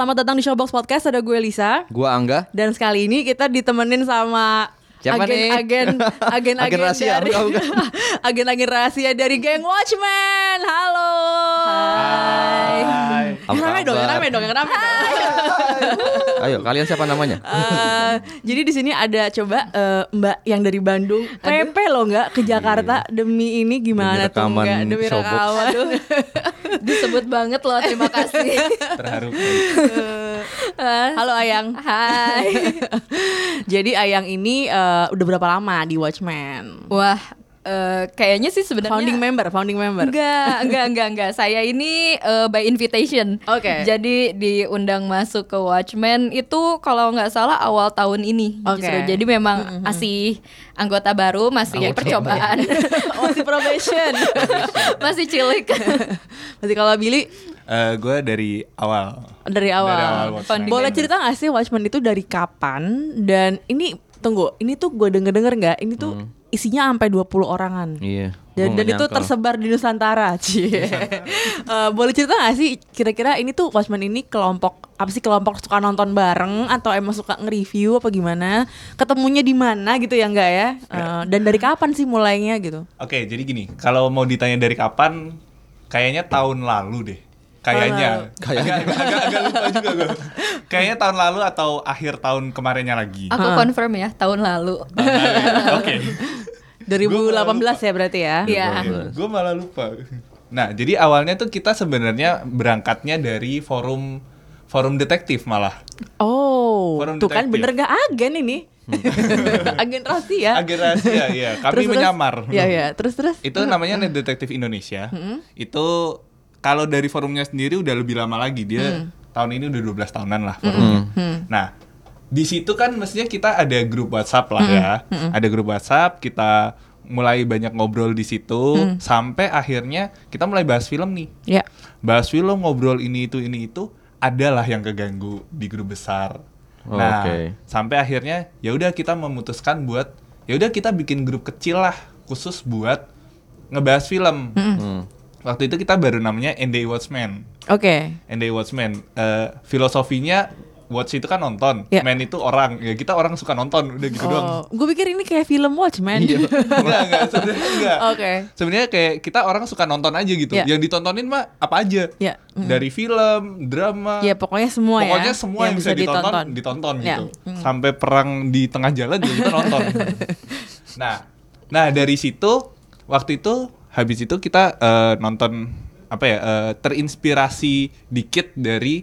Selamat datang di Showbox Podcast. Ada gue Lisa. Gua Angga. Dan sekali ini kita ditemenin sama Siapa nih? agen-agen agen-agen Agen rahasia, dari bukan. agen-agen rahasia dari geng Watchmen. Halo. Hai. Apa Yang rame dong, yang rame dong, yang rame dong. Ayo, kalian siapa namanya? Eh, jadi di sini ada coba eh, Mbak yang dari Bandung, Pepe loh nggak ke Jakarta demi ini gimana Demi tuh rekaman nggak demi rekaman. disebut banget loh terima kasih terharu Halo Ayang. Hai. Jadi Ayang ini eh, udah berapa lama di Watchmen? wah eh, kayaknya sih sebenarnya Founding member, founding member. Enggak, enggak, enggak, enggak. Saya ini eh, by invitation. Oke. Jadi diundang masuk ke Watchmen itu kalau nggak salah awal tahun ini. Oke. justru. Jadi memang masih anggota baru, masih percobaan, Oh, si probation. masih cilik. Berarti kalau Billy Eh, gue dari awal dari awal. Dari awal Watchmen. Boleh cerita gak sih Watchmen itu dari kapan? Dan ini tunggu, ini tuh gue denger-denger nggak? Ini tuh isinya sampai 20 orangan. Iya. Dan, dan itu tersebar di Nusantara, cie. Eh, boleh cerita gak sih kira-kira ini tuh Watchmen ini kelompok apa sih kelompok suka nonton bareng atau emang suka nge-review apa gimana? Ketemunya di mana gitu ya enggak ya? Eh, dan dari kapan sih mulainya gitu? oke jadi gini kalau mau ditanya dari kapan kayaknya tahun lalu deh kayaknya Kayaknya. agak, agak, agak lupa juga gue kayaknya tahun lalu atau akhir tahun kemarinnya lagi Aku confirm ya tahun lalu. Tahun lalu ya? oke 2018 ya berarti ya? Iya. gue malah lupa nah jadi awalnya tuh kita sebenarnya berangkatnya dari forum forum detektif malah Oh, Forum tuh kan detektif. bener gak agen ini? agen rahasia. agen rahasia ya kami Terus, terus? menyamar Iya iya, terus terus. itu namanya Net Detektif Indonesia itu kalau dari forumnya sendiri udah lebih lama lagi. Dia tahun ini udah 12 tahunan lah forumnya. Nah di situ kan mestinya kita ada grup WhatsApp lah ya. Ada grup WhatsApp kita mulai banyak ngobrol di situ sampai akhirnya kita mulai bahas film nih. Ya. bahas film ngobrol ini itu ini itu adalah yang keganggu di grup besar. Oh, nah, oke. sampai akhirnya ya udah kita memutuskan buat ya udah kita bikin grup kecil lah khusus buat ngebahas film. Hmm. Waktu itu kita baru namanya NDI Watchmen. Oke. NDI Watchmen eh, filosofinya watch itu kan nonton, Ya. man itu orang. Ya kita orang suka nonton, udah gitu doang. Oh, gue pikir ini kayak film Watchmen. enggak, enggak, sebenarnya enggak. Oke. Sebenarnya kayak kita orang suka nonton aja gitu. Ya. Yang ditontonin mah apa aja. Ya. Dari film, drama, Ya pokoknya semua ya. Pokoknya semua yang, bisa ditonton, ditonton, Ya. gitu. Sampai perang di tengah jalan juga kita nonton. nah, nah dari situ waktu itu habis itu kita eh, nonton apa ya eh, terinspirasi dikit dari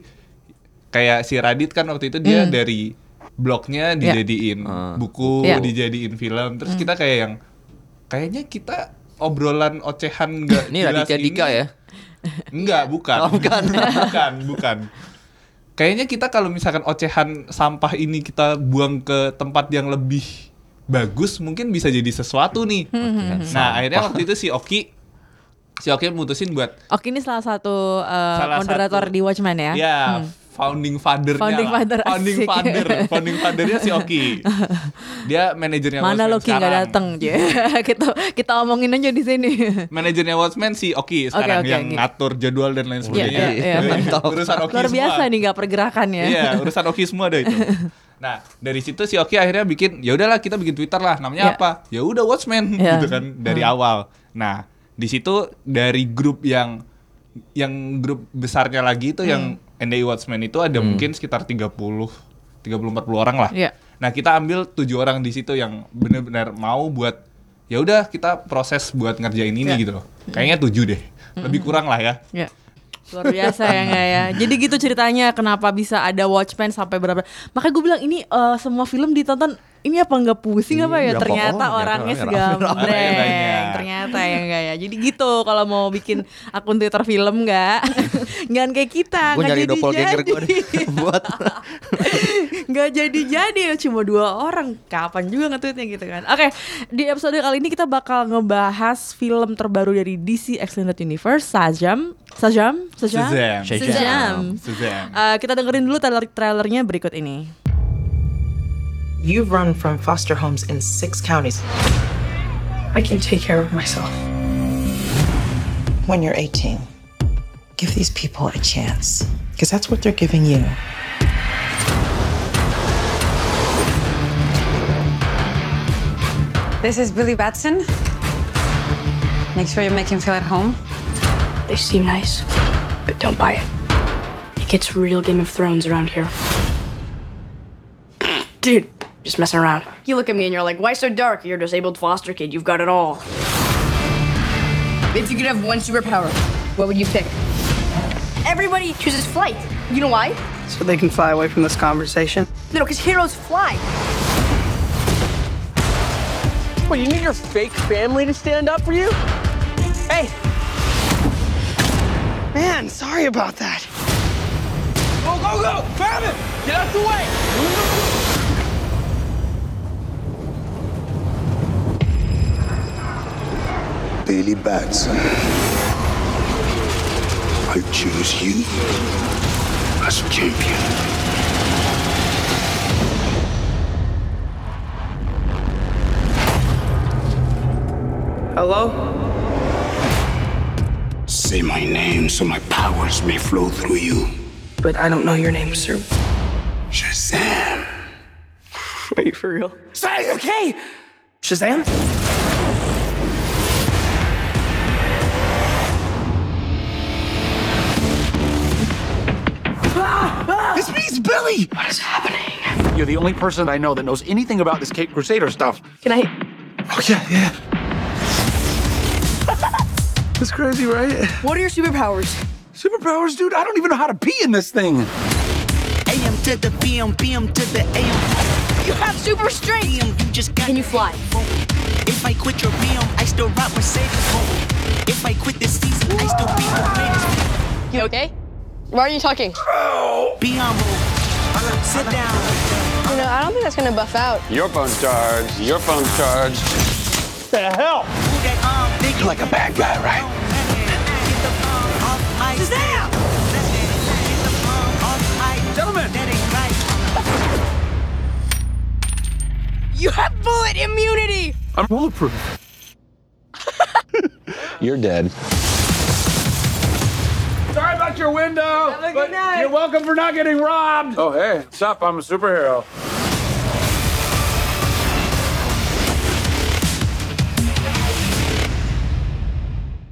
kayak si Radit kan waktu itu dia dari blognya dijadiin Ah. buku, Ya. dijadiin film. Terus kita kayak yang kayaknya kita obrolan ocehan nggak Ini jelas Raditya Dika ini- ya? Enggak, bukan. Oh, bukan. bukan, bukan. Kayaknya kita kalau misalkan ocehan sampah ini kita buang ke tempat yang lebih bagus, mungkin bisa jadi sesuatu nih. Nah, akhirnya waktu itu si Oki si Oki mutusin buat Oke ini salah satu uh, Salah moderator satu. di Watchmen ya. ya founding father Founding father, founding asik. father founding fathernya si Oki dia manajernya Mana Watchmen Loki nggak sekarang. datang? kita kita omongin aja di sini. manajernya Watchmen si Oki sekarang oke, yang oke. ngatur jadwal dan lain sebagainya iya, iya. Mantap. urusan Oki Luar biasa semua. nih nggak pergerakannya. Iya, urusan Oki semua ada itu. Nah, dari situ si Oki akhirnya bikin ya udahlah kita bikin Twitter lah. Namanya apa? Ya udah Watchmen Iya. gitu kan dari awal. Nah, di situ dari grup yang yang grup besarnya lagi itu yang NDI Watchmen itu ada mungkin sekitar 30 30 40 orang lah. Iya. Nah, kita ambil tujuh orang di situ yang benar-benar mau buat ya udah kita proses buat ngerjain ini Iya. gitu loh. Kayaknya tujuh deh. Lebih kurang lah ya. Ya. Luar biasa ya nggak ya. Jadi gitu ceritanya kenapa bisa ada Watchmen sampai berapa. Makanya gue bilang ini eh, semua film ditonton ini apa nggak pusing apa ya? Ternyata orangnya. Banyak. Ternyata ya enggak ya. Jadi gitu kalau mau bikin akun Twitter film nggak? Nggak kayak kita. Gue nyari jadi doppelganger gue jadi. buat nggak jadi-jadi cuma dua orang kapan juga nge-tweetnya gitu kan oke di episode kali ini kita bakal ngebahas film terbaru dari DC Extended Universe Sajam Sajam Sajam. Shazam. Shazam. Eh, kita dengerin dulu trailer trailernya berikut ini You've run from foster homes in six counties. I can take care of myself. When you're 18, give these people a chance, because that's what they're giving you. This is Billy Batson. Make sure you make him feel at home. They seem nice, but don't buy it. It gets real Game of Thrones around here. Dude, just messing around. You look at me and you're like, why so dark? You're a disabled foster kid. You've got it all. If you could have one superpower, what would you pick? Everybody chooses flight. You know why? So they can fly away from this conversation. No, because heroes fly. Well, you need your fake family to stand up for you? Hey! Man, sorry about that. Go, go, go! Grab it! Get out the way! Billy Batson. I choose you as a champion. Hello? Say my name so my powers may flow through you. But I don't know your name, sir. Shazam. Are you for real? Say, okay! Shazam? Billy! What is happening? You're the only person I know that knows anything about this Cape Crusader stuff. Can I? Oh, yeah, yeah. That's crazy, right? What are your superpowers? Superpowers, dude. I don't even know how to pee in this thing. AM to the PM, PM to the AM. You have super strength. PM, you just got Can you fly? If I quit your PM, I still rock Mercedes. If I quit this season, I still be the greatest. You okay? Why are you talking? Be humble. Sit down. You know, I don't think that's gonna buff out. Your phone's charged. Your phone's charged. Who that arm big You're like a bad guy, right? Get the bomb off my Shazam! Get the bomb off my Gentlemen. That ain't right. You have bullet immunity. I'm bulletproof. You're dead. About your window. but You're welcome for not getting robbed. Oh, hey, what's up? I'm a superhero.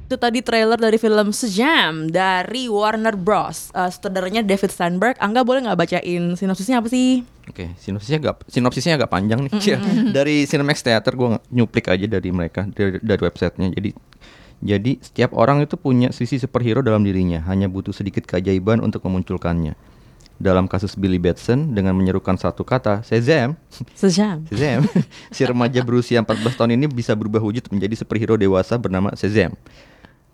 Itu tadi trailer dari film Sejam dari Warner Bros. Uh, sutradaranya David Steinberg. Angga boleh nggak bacain sinopsisnya apa sih? Oke, sinopsisnya agak sinopsisnya agak panjang nih. dari Cinemax Theater gue nyuplik aja dari mereka dari, dari websitenya. Jadi jadi setiap orang itu punya sisi superhero dalam dirinya, hanya butuh sedikit keajaiban untuk memunculkannya. Dalam kasus Billy Batson dengan menyerukan satu kata, Shazam, Sejam. Shazam, si remaja berusia 14 tahun ini bisa berubah wujud menjadi superhero dewasa bernama Shazam.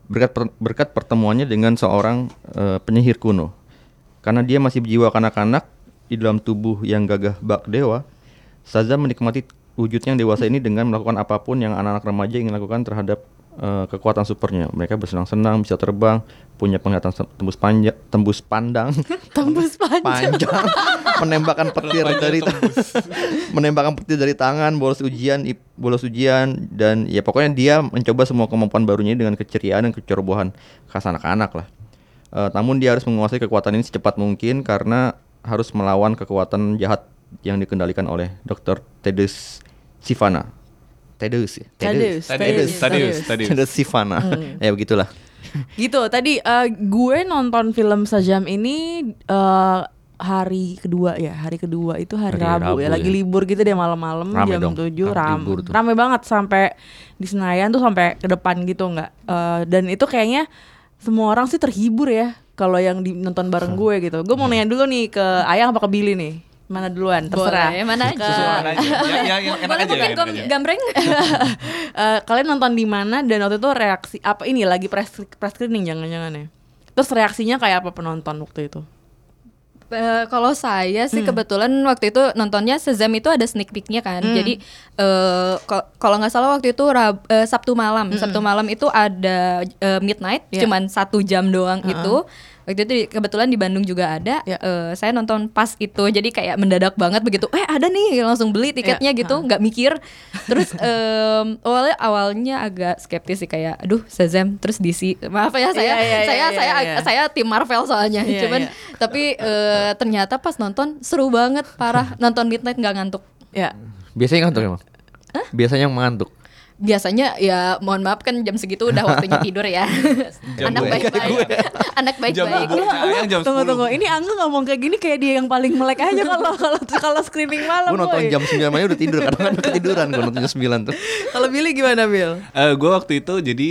Berkat per- berkat pertemuannya dengan seorang eh, penyihir kuno. Karena dia masih berjiwa kanak-kanak di dalam tubuh yang gagah bak dewa, Shazam menikmati wujudnya yang dewasa ini dengan melakukan apa pun yang anak-anak remaja ingin lakukan terhadap eh, kekuatan supernya. Mereka bersenang-senang, bisa terbang, punya penglihatan tembus panjang, tembus pandang, Tembus panjang. panjang menembakkan petir dari menembakkan petir dari tangan bolos ujian bolos ujian dan ya pokoknya dia mencoba semua kemampuan barunya dengan keceriaan dan kecerobohan khas anak-anak lah Eh, namun dia harus menguasai kekuatan ini secepat mungkin karena harus melawan kekuatan jahat yang dikendalikan oleh Dr. Tedus Sivana Tedus ya? Tedus, Tadius, Tadius, Tadius. Tedus Sivana ya begitulah. Gitu. Tadi eh, gue nonton film Sajam ini eh, hari kedua ya? Hari kedua itu hari, Hari Rabu, Rabu ya lagi ya. libur gitu deh malam-malam jam dong, 7 hari ram rame banget sampai di Senayan tuh sampai ke depan gitu nggak? Eh, dan itu kayaknya semua orang sih terhibur ya kalau yang di, nonton bareng gue gitu. Gue mau nanya dulu nih ke Ayang apa ke Billy nih mana duluan terserah Boleh, mana aja. Mana aja. Ya, ya, yang enak Boleh aja. pakai gambreng? Eh, kalian nonton di mana dan waktu itu reaksi apa ini lagi press press screening jangan-jangan ya terus reaksinya kayak apa penonton waktu itu Eh, kalau saya Hmm. sih kebetulan waktu itu nontonnya Shazam itu ada sneak peeknya kan. Hmm. Jadi eh, ko- kalau nggak salah waktu itu Rab- eh, Sabtu malam. Sabtu malam itu ada eh, midnight, Hmm. Ya. cuman satu jam doang Uh-uh. itu. Waktu itu di- kebetulan di Bandung juga ada. Ya. Eh, saya nonton pas itu, jadi kayak mendadak banget begitu. Eh ada nih, langsung beli tiketnya Ya, gitu, nggak mikir. Terus em, awalnya awalnya agak skeptis sih kayak, aduh Shazam, terus DC. Maaf ya saya, Iya, iya, saya, iya, saya, iya. saya tim Marvel soalnya. Iya, Cuman iya. tapi eh, ternyata pas nonton seru banget parah nonton midnight nggak ngantuk Ya. Biasanya ngantuk emang? Biasanya ngantuk. Biasanya ya mohon maaf kan jam segitu udah waktunya tidur ya anak baik-baik anak baik-baik Tunggu 10. tunggu, ini Angga ngomong kayak gini kayak dia yang paling melek aja kalau kalau kalau screening malam. Gue nonton boy. jam 9 malam udah tidur Kadang kan ketiduran gue nonton jam 9 tuh Kalau Billy gimana Bill? Eh, gue waktu itu jadi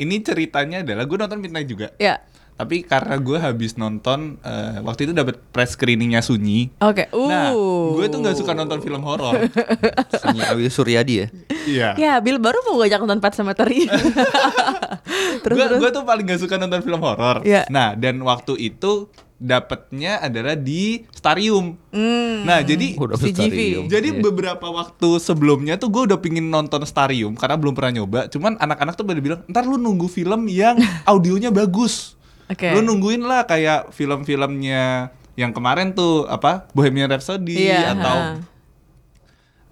ini ceritanya adalah gue nonton Midnight juga. Ya. Tapi karena gue habis nonton eh, waktu itu dapat press screeningnya Sunyi. Oke. Uh. Nah, gue tuh nggak suka nonton film horor. Sunyi Awi Suryadi ya Iya. Ya, Bill baru mau gue ajak nonton Pet Cemetery. terus Gue terus. gue tuh paling gak suka nonton film horor. Iya. Nah, dan waktu itu dapatnya adalah di Starium. Hmm. Nah, jadi Udah CGV. Starium. Jadi Iya. beberapa waktu sebelumnya tuh gue udah pingin nonton Starium karena belum pernah nyoba. Cuman anak-anak tuh pada bilang, ntar lu nunggu film yang audionya bagus. Oke. Lu nungguin lah kayak film-filmnya yang kemarin tuh apa Bohemian Rhapsody Iya, atau ha.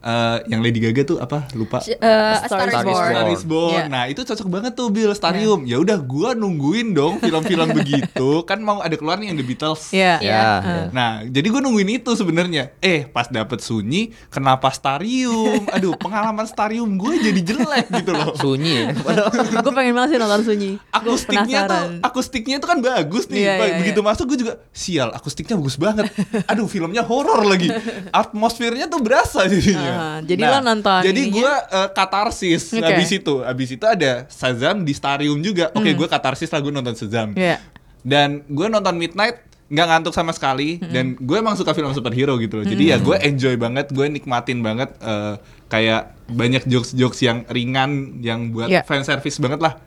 Eh, yang Lady Gaga tuh apa lupa. Eh, A Star Star is Born. Star is Born. Iya. Nah, itu cocok banget tuh Bill Starium. Ya udah gua nungguin dong film-film begitu. Kan mau ada keluar nih yang The Beatles. Iya. Ya, Ha. ya. Nah, jadi gue nungguin itu sebenarnya. Eh, pas dapet Sunyi, kenapa Starium? Aduh, pengalaman Starium gue jadi jelek gitu loh. Sunyi ya gue pengen banget sih nonton Sunyi. Gua Akustiknya tuh, akustiknya tuh kan bagus nih. Iya, Ba- iya, Begitu iya. masuk gue juga sial, akustiknya bagus banget. Aduh, filmnya horor lagi. Atmosfernya tuh berasa jadinya. Ah, jadi lo nonton Jadi gue eh, katarsis Oke. habis itu. Habis itu ada Shazam di Starium juga. Oke, Hmm. gue katarsis lah gue nonton Shazam. Iya. Dan gue nonton Midnight nggak ngantuk sama sekali dan gue emang suka film superhero gitu loh. Jadi ya gue enjoy banget, gue nikmatin banget eh, kayak banyak jokes-jokes yang ringan yang buat Iya. fan service banget lah.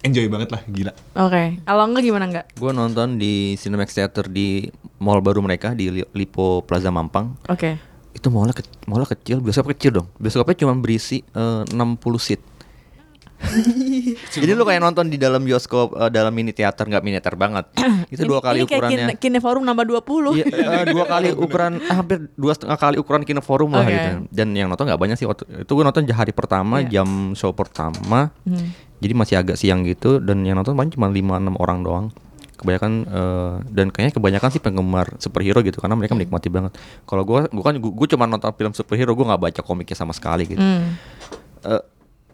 Enjoy banget lah, gila. Oke. Kalau enggak gimana enggak? Gue nonton di Cinemax Theater di mall baru mereka di Li- Lipo Plaza Mampang Oke. Itu mallnya, ke mallnya kecil, bioskop kecil dong Bioskopnya cuma berisi eh, 60 seat Jadi lu kayak nonton di dalam bioskop eh, dalam mini teater nggak mini teater banget. Itu dua kali ini kayak ukurannya. Kine, Kineforum nambah 20. Iya, eh, dua kali ukuran eh, hampir dua setengah kali ukuran kineforum lah Oke. gitu. Dan yang nonton nggak banyak sih waktu itu gue nonton hari pertama Iya. jam show pertama. Hmm. Jadi masih agak siang gitu dan yang nonton paling cuma 5 6 orang doang. Kebanyakan eh, dan kayaknya kebanyakan sih penggemar superhero gitu karena mereka menikmati banget. Kalau gua gua kan gua, gua cuma nonton film superhero, gua nggak baca komiknya sama sekali gitu. Hmm. Eh,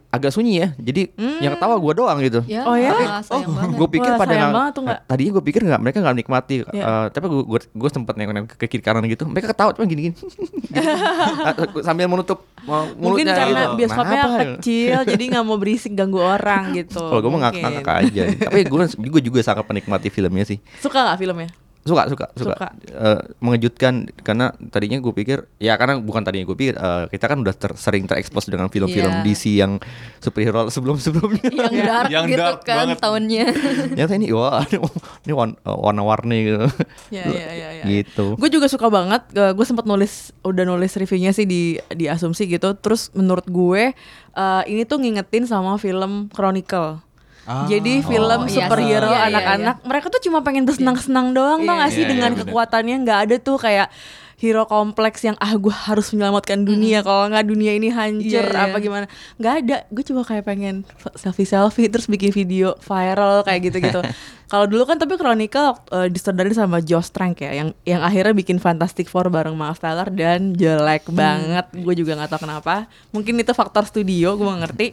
agak sunyi ya. Jadi yang ketawa gua doang gitu. Ya, Oh ya? ah, sayang banget. Gue pikir Wah, pada nggak-. Tadinya gue pikir nggak mereka nggak nikmati. Iya. Eh, tapi gue gue gue sempet nengok ke kiri kanan gitu. Mereka ketawa cuma gini gini. Sambil menutup mau Mungkin mulutnya karena gitu. bioskopnya Kenapa ya? kecil jadi nggak mau berisik ganggu orang gitu. Kalau gue mau ngakak ngakak aja. tapi gue gue juga sangat menikmati filmnya sih. Suka nggak filmnya? Suka suka suka. Suka. Eh, mengejutkan karena tadinya gue pikir ya karena bukan tadinya gue pikir eh, kita kan udah ter- sering terekspos dengan film-film Iya. DC yang superhero sebelum sebelumnya. yang dark Yang gitu dark kan banget. tahunnya. Ternyata ini wah ini, warna, warna-warni gitu. Ya, ya, ya, ya. Gitu. Gue juga suka banget. gue sempat nulis, udah nulis reviewnya sih di di asumsi gitu. Terus menurut gue eh, ini tuh ngingetin sama film Chronicle. Jadi film Oh, iya superhero sih. Iya, iya, anak-anak, mereka tuh cuma pengen bersenang-senang doang, tau Iya, gak sih iya, dengan iya, bener. kekuatannya nggak ada tuh kayak hero kompleks yang ah gue harus menyelamatkan dunia kalau nggak dunia ini hancur Iya, iya. apa gimana? Nggak ada. Gue cuma kayak pengen selfie selfie terus bikin video viral kayak gitu gitu kalau dulu kan tapi Chronicle uh, disutradarin sama Josh Trank ya yang yang akhirnya bikin Fantastic Four bareng Miles Teller dan jelek banget. Gue juga nggak tahu kenapa. Mungkin itu faktor studio gue nggak ngerti.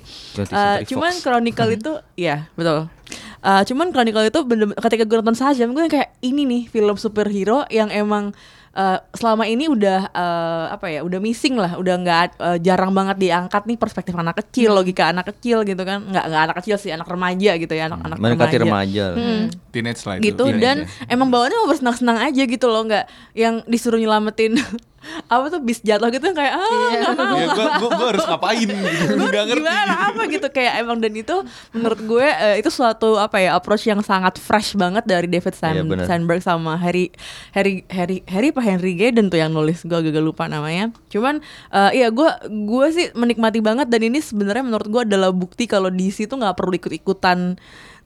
Uh, cuman. Chronicle itu ya betul. Uh, cuman Chronicle itu bener ketika gue nonton Shazam gue kayak ini nih film superhero yang emang uh, selama ini udah uh, apa ya udah missing lah udah nggak uh, jarang banget diangkat nih perspektif anak kecil logika anak kecil gitu kan nggak nggak anak kecil sih anak remaja gitu ya anak anak Mendekati remaja. Hmm Teenage lah itu. gitu Teenage dan ya. emang bawaannya mau bersenang-senang aja gitu loh nggak yang disuruh nyelamatin apa tuh bis jatuh gitu kayak ah nggak mau. Ya, gua, gua, gua harus ngapain gitu. Gua nggak ngerti. gimana apa gitu kayak emang dan itu menurut gue eh, itu suatu apa ya approach yang sangat fresh banget dari David Sand- Iya, benar. Sandberg sama Harry Harry Harry Harry apa Henry Gayden tuh yang nulis gue agak lupa namanya. Cuman eh, iya gue gue sih menikmati banget dan ini sebenarnya menurut gue adalah bukti kalau DC tuh nggak perlu ikut ikutan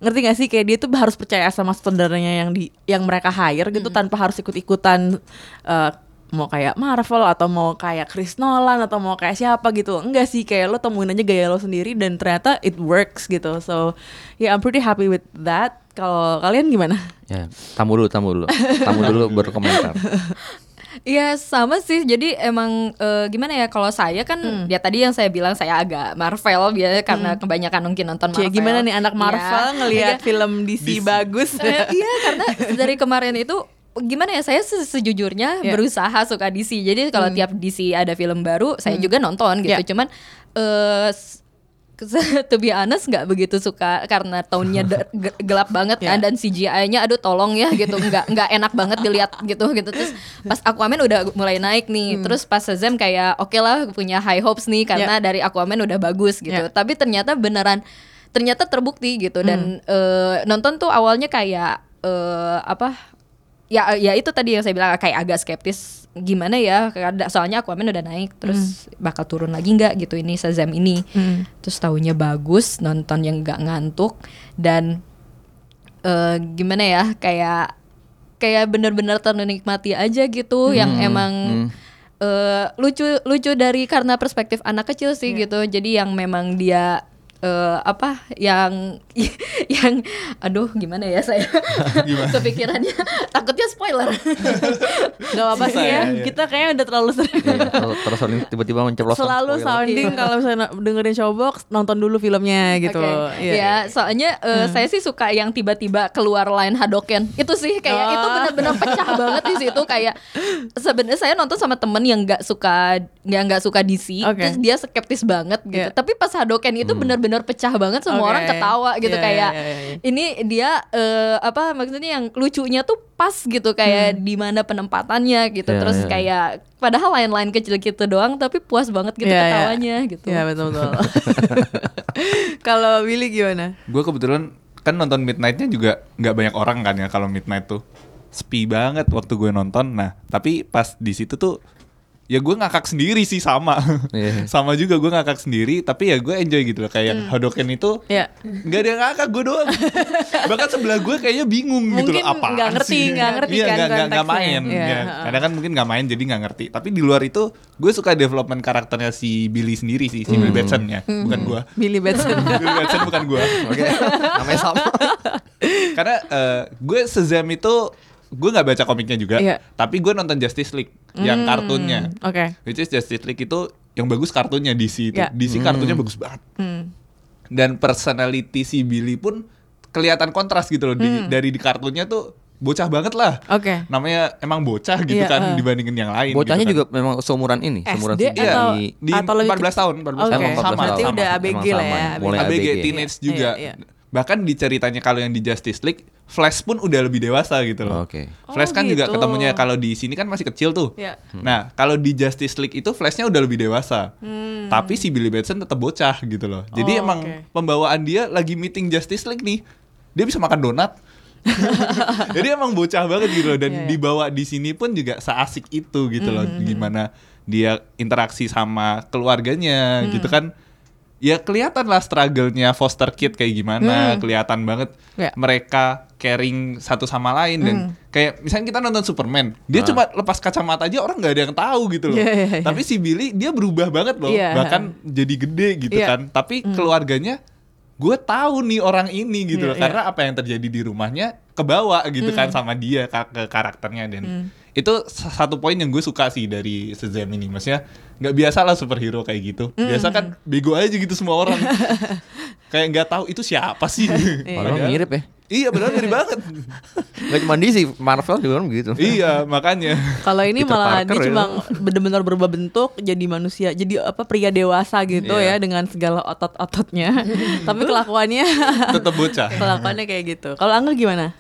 ngerti gak sih kayak dia tuh harus percaya sama standarnya yang di yang mereka hire gitu tanpa harus ikut ikutan mau kayak Marvel atau mau kayak Chris Nolan atau mau kayak siapa gitu enggak sih kayak lo temuin aja gaya lo sendiri dan ternyata it works gitu so yeah I'm pretty happy with that kalau kalian gimana Ya, tamu dulu, tamu dulu. Tamu dulu berkomentar. Iya sama sih. Jadi emang eh, gimana ya kalau saya kan Hmm. ya tadi yang saya bilang saya agak Marvel biar karena kebanyakan mungkin nonton Cie, Marvel. gimana nih anak Marvel Iya. ngelihat Iya. film DC, bagus Eh, iya karena dari kemarin itu gimana ya saya se- sejujurnya Iya. berusaha suka DC. Jadi kalau tiap DC ada film baru saya juga nonton gitu. Iya. Cuman eh s- to be honest nggak begitu suka karena ge- gelap banget kan Iya. dan CGI-nya aduh tolong ya gitu nggak nggak enak banget dilihat gitu gitu terus pas Aquaman udah mulai naik nih Hmm. terus pas Shazam kayak oke lah punya high hopes nih karena Iya. dari Aquaman udah bagus gitu Iya. tapi ternyata beneran ternyata terbukti gitu dan eh, nonton tuh awalnya kayak eh, apa ya ya itu tadi yang saya bilang kayak agak skeptis gimana ya karena soalnya Aquaman udah naik terus bakal turun lagi nggak gitu ini Shazam ini. Hmm. terus tahunya bagus nonton yang nggak ngantuk dan eh, gimana ya kayak kayak bener-bener ternikmati aja gitu yang emang eh, lucu lucu dari karena perspektif anak kecil sih gitu. Jadi yang memang dia eh, apa yang yang aduh gimana ya saya kepikirannya takutnya spoiler Gak apa-apa sih ya, ya, iya. kita kayaknya udah terlalu sering Iya, kalau terus tiba-tiba menceplosan Selalu spoiler. sounding kalau misalnya dengerin Showbox Nonton dulu filmnya gitu Oke. Iya. Ya, soalnya eh, saya sih suka yang tiba-tiba keluar line Hadoken. Itu sih kayak Oh. itu benar-benar pecah banget di situ kayak sebenarnya saya nonton sama temen yang nggak suka yang nggak suka DC, Oke. terus dia skeptis banget gitu. Iya. Tapi pas Hadoken itu benar-benar pecah banget semua Oke. orang ketawa gitu Iya, kayak iya, iya, iya. ini dia eh, apa maksudnya yang lucunya tuh pas gitu kayak di mana penempatannya gitu. Iya, terus iya. kayak padahal lain-lain kecil gitu doang tapi puas banget gitu Iya, iya. ketawanya gitu. Iya betul-betul Kalau Willy gimana? gue kebetulan kan nonton Midnight-nya juga nggak banyak orang kan ya kalau Midnight tuh sepi banget waktu gue nonton nah tapi pas di situ tuh ya gue ngakak sendiri sih sama. Iya. sama juga gue ngakak sendiri tapi ya gue enjoy gitu loh. Kayak Hadoken itu Ya nggak ada yang ngakak gue doang. Bahkan sebelah gue kayaknya bingung gitu Mungkin loh apa nggak ngerti, nggak ngerti iya, kan nggak- konteksnya. main Iya, ya. kadang kan mungkin nggak main jadi nggak ngerti. Tapi di luar itu gue suka development karakternya si Billy sendiri sih si Billy Batson ya bukan gue Billy Batson. Billy Batson bukan gue Oke, namanya sama. karena eh, gue Shazam itu gue nggak baca komiknya juga Iya. tapi gue nonton Justice League yang Hmm, kartunnya Oke which is Justice League itu yang bagus kartunnya DC itu Iya. DC kartunnya bagus banget Hmm. dan personality si Billy pun kelihatan kontras gitu loh di, Hmm. dari di kartunnya tuh bocah banget lah Oke namanya emang bocah gitu Iya, kan eh. dibandingin yang lain Bocahnya gitu juga kan. memang seumuran ini, seumuran SD si atau di- di atau lebih 14 tahun 14 Oke, tahun 14 berarti tahun. udah ABG sama, lah ya mulai ABG, ABG. teenage Iya, juga iya, iya. Bahkan di ceritanya kalau yang di Justice League Flash pun udah lebih dewasa gitu loh Oke. Flash Oh, kan juga gitu. ketemunya kalau di sini kan masih kecil tuh Iya. Nah, kalau di Justice League itu Flashnya udah lebih dewasa. Hmm. Tapi si Billy Batson tetap bocah gitu loh. Jadi Oh, emang oke. pembawaan dia lagi meeting Justice League nih. Dia bisa makan donat. Jadi emang bocah banget gitu loh dan Iya, iya. dibawa di sini pun juga seasik itu gitu loh. Hmm, Gimana dia interaksi sama keluarganya Hmm. gitu kan. Ya kelihatan lah struggle-nya foster kid kayak gimana, kelihatan banget Ya. mereka caring satu sama lain dan Hmm. kayak misalnya kita nonton Superman, dia cuma lepas kacamata aja orang nggak ada yang tahu gitu loh. Iya, iya, iya. Tapi si Billy dia berubah banget loh, Iya. bahkan jadi gede gitu Iya. kan. Tapi keluarganya gue tahu nih orang ini gitu Iya, loh iya. karena apa yang terjadi di rumahnya kebawa gitu kan sama dia ke karakternya dan itu sa- satu poin yang gue suka sih dari Shazam ini maksudnya nggak biasa lah superhero kayak gitu biasa kan bego aja gitu semua orang kayak nggak tahu itu siapa sih Padahal mirip ya. iya benar mirip banget Gak cuma DC, Marvel juga kan begitu. iya makanya Kalau ini Peter malah Parker dia ya. cuma benar-benar berubah bentuk jadi manusia, jadi apa pria dewasa gitu Iya. ya dengan segala otot-ototnya. Tapi kelakuannya tetap bocah kelakuannya kayak gitu. Kalau Angga gimana?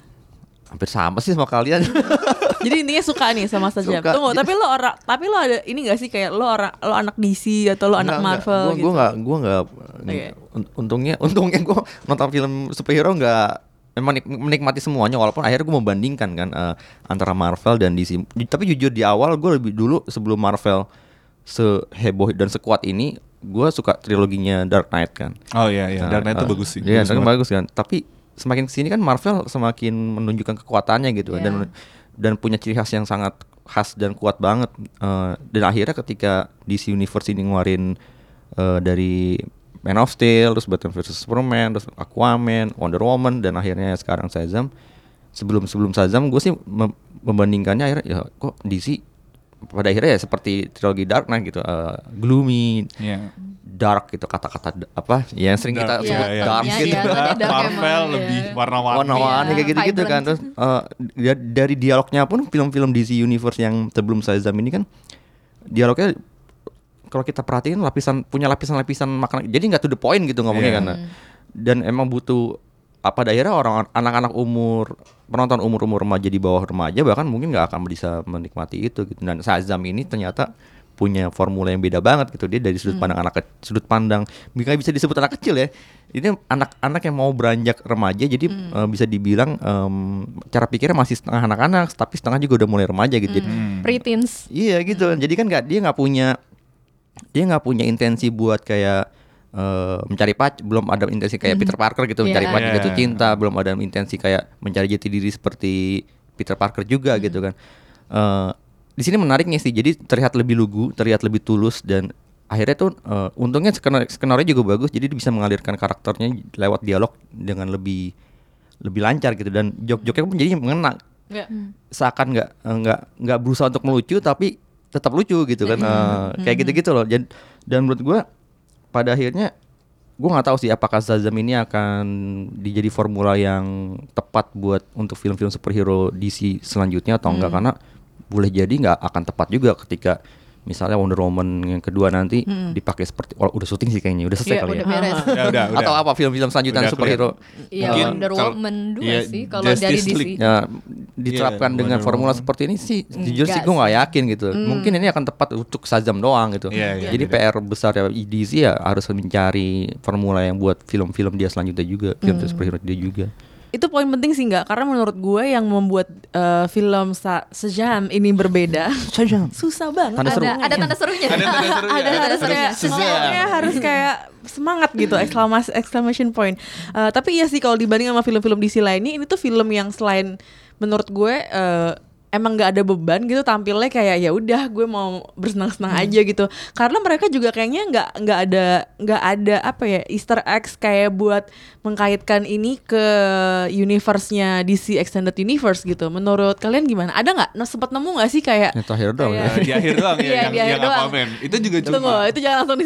Hampir sama sih sama kalian. Jadi intinya suka nih sama. Suka. Tunggu, tapi lo orang tapi lo ada ini gak sih kayak lo orang lo anak DC atau lo anak Marvel Gue gitu? gue nggak gue nggak Oke. un- untungnya untungnya gue nonton film superhero nggak menik- menikmati semuanya walaupun akhirnya gue membandingkan kan eh, antara Marvel dan DC. Tapi jujur di awal gue lebih dulu sebelum Marvel seheboh dan sekuat ini gue suka triloginya Dark Knight kan. Oh iya iya, Dark Knight itu eh, bagus sih. Iya, Bagus Dark Knight banget. bagus kan. Tapi semakin ke sini kan Marvel semakin menunjukkan kekuatannya gitu Iya. dan dan punya ciri khas yang sangat khas dan kuat banget. Eh, dan akhirnya ketika DC Universe ini ngeluarin eh, dari Man of Steel, terus Batman vs Superman, terus Aquaman, Wonder Woman, dan akhirnya sekarang Shazam. Sebelum sebelum Shazam, gue sih mem- membandingkannya akhirnya ya kok DC pada akhirnya ya seperti trilogi Dark Knight gitu, eh, gloomy, Iya. dark gitu kata-kata apa ya yang sering kita Dark, sebut iya, iya. dark Iya, gitu iya, tadi dark Marvel emang, lebih iya. warna-warni. warna-warni Iya, kayak gitu-gitu kan terus eh, da- dari dialognya pun film-film DC Universe yang sebelum Shazam ini kan dialognya kalau kita perhatiin lapisan punya lapisan-lapisan makna jadi nggak to the point gitu ngomongnya Iya. kan dan emang butuh apa daerah orang anak-anak umur penonton umur-umur remaja di bawah remaja bahkan mungkin nggak akan bisa menikmati itu gitu. Dan Shazam ini ternyata punya formula yang beda banget gitu. Dia dari sudut pandang anak ke- sudut pandang bisa bisa disebut anak kecil ya. Ini anak-anak yang mau beranjak remaja jadi eh, bisa dibilang em, cara pikirnya masih setengah anak-anak tapi setengah juga udah mulai remaja gitu. Jadi Preteens. Iya gitu. Jadi kan nggak dia nggak punya dia nggak punya intensi buat kayak eh, mencari pacar, belum ada intensi kayak Peter Parker gitu mencari Iya. pacar Iya. jatuh cinta, belum ada intensi kayak mencari jati diri seperti Peter Parker juga gitu kan. Eh, di sini menariknya sih, jadi terlihat lebih lugu, terlihat lebih tulus dan akhirnya tuh eh, untungnya skenario skenario juga bagus, jadi dia bisa mengalirkan karakternya lewat dialog dengan lebih lebih lancar gitu dan jok-joknya pun jadi mengena Nggak. seakan nggak nggak nggak berusaha untuk melucu tapi tetap lucu gitu kan Eh, kayak gitu-gitu loh dan dan menurut gue pada akhirnya gue nggak tahu sih apakah Shazam ini akan dijadi formula yang tepat buat untuk film-film superhero DC selanjutnya atau enggak. Karena boleh jadi nggak akan tepat juga ketika misalnya Wonder Woman yang kedua nanti dipakai seperti oh, udah syuting sih kayaknya udah selesai Iya, kali Udah ya beres. Ya udah, udah. atau apa film-film selanjutan Udah superhero Iya, Mungkin Wonder kalau- Woman dua iya, sih kalau Justice dari DC. League. ya diterapkan Iya, dengan Wonder formula Woman. seperti ini sih jujur sih Enggak gue nggak yakin gitu mungkin ini akan tepat untuk Shazam doang gitu Iya, iya, jadi beda. PR besar ya DC ya harus mencari formula yang buat film-film dia selanjutnya juga film superhero dia juga Itu poin penting sih nggak? Karena menurut gue yang membuat eh, film sa- sejam ini berbeda. Sejam. Susah banget. Tanda seru. Ada ada tanda serunya. Ada tanda serunya. ada serunya. kayak semuanya harus kayak semangat gitu exclamation exclamation point Eh, tapi iya sih kalau dibanding sama film-film DC lainnya ini tuh film yang selain menurut gue eh, emang nggak ada beban gitu tampilnya kayak ya udah gue mau bersenang-senang aja gitu. Karena mereka juga kayaknya nggak nggak ada nggak ada apa ya Easter eggs kayak buat mengkaitkan ini ke universe-nya DC Extended Universe gitu. Menurut kalian gimana? Ada nggak? Nah, sempat nemu nggak sih kayak yang terakhir doang Kayak- Eh, di akhir doang ya Iya, yang, di akhir yang doang. Aquaman. Itu juga cuma Tunggu, itu jangan langsung di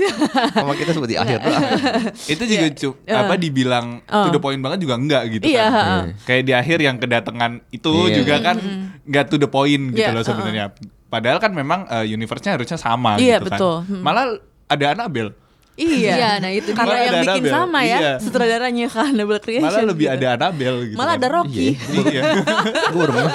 sama kita seperti akhir doang. Itu juga cu- apa dibilang to the point banget juga enggak gitu Iya, kan. ha-ha. Kayak di akhir yang kedatangan itu Iya. juga kan enggak to the point gitu Iya, loh sebenarnya. Padahal kan memang eh, universe-nya harusnya sama Iya, gitu betul. kan. Hmm. Malah ada Annabelle. Iya. Iya, nah itu Karena yang ada bikin Annabelle. sama ya Iya. sutradaranya kan Double Creation. Malah lebih gitu. ada Annabelle gitu. Malah kan. ada Rocky. Iya. ngeh.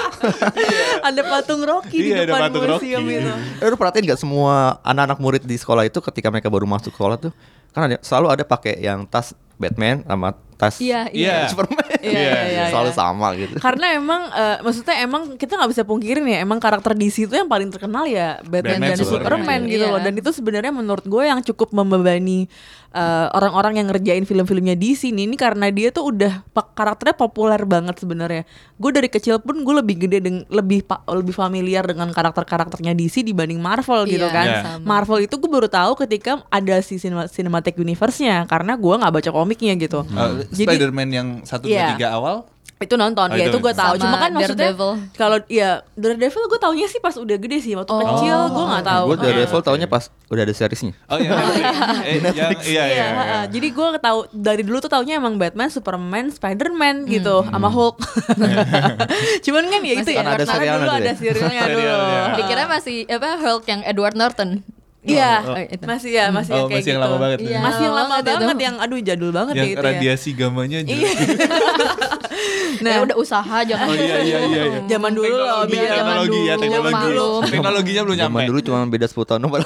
ada patung Rocky di Iya, ada depan patung museum Rocky. itu. Eh, lu perhatiin gak semua anak-anak murid di sekolah itu ketika mereka baru masuk sekolah tuh kan ada, selalu ada pakai yang tas Batman sama tas Iya, Iya. Superman Iya, iya, iya, selalu iya. sama gitu Karena emang eh, maksudnya emang kita nggak bisa pungkirin ya emang karakter DC itu yang paling terkenal ya Batman, Batman, dan Superman. Superman gitu Iya. loh dan itu sebenarnya menurut gue yang cukup membebani eh, orang-orang yang ngerjain film-filmnya DC nih ini karena dia tuh udah karakternya populer banget sebenarnya. Gue dari kecil pun gue lebih gede deng- lebih pa- lebih familiar dengan karakter-karakternya DC dibanding Marvel gitu Iya, kan. Iya. sama. Marvel itu gue baru tahu ketika ada si cinema- cinematic universe-nya karena gue nggak baca komiknya gitu. Eh, Jadi- Spider-Man yang 1 Iya. 2 3 awal itu nonton Oh, ya itu itu gue tahu cuma kan maksudnya Daredevil. kalau ya Daredevil gue taunya sih pas udah gede sih waktu Oh. kecil gue nggak tahu gue dari Heeh. level taunya pas udah ada seriesnya Oh iya. Eh, yang, iya, iya, Iya, iya. heeh. jadi gue tahu dari dulu tuh taunya emang Batman, Superman, Spiderman gitu, sama Hulk. Cuman kan ya itu ya, Kan ada karena dulu ada serialnya dulu. Dikira masih apa Hulk yang Edward Norton. Iya, Oh, oh. masih ya, masih Oh, yang kayak masih yang gitu. lama banget ya? Iya, Masih yang lama banget itu. banget yang aduh jadul banget yang ya itu ya. radiasi gamanya Iya. jelek. Nah, udah usaha jangan. Oh iya iya iya. iya. Zaman dulu loh, Teknologi, biar teknologi ya, dulu, teknologi. maklum. Teknologinya belum nyampe. Zaman dulu cuma beda 10 tahun doang.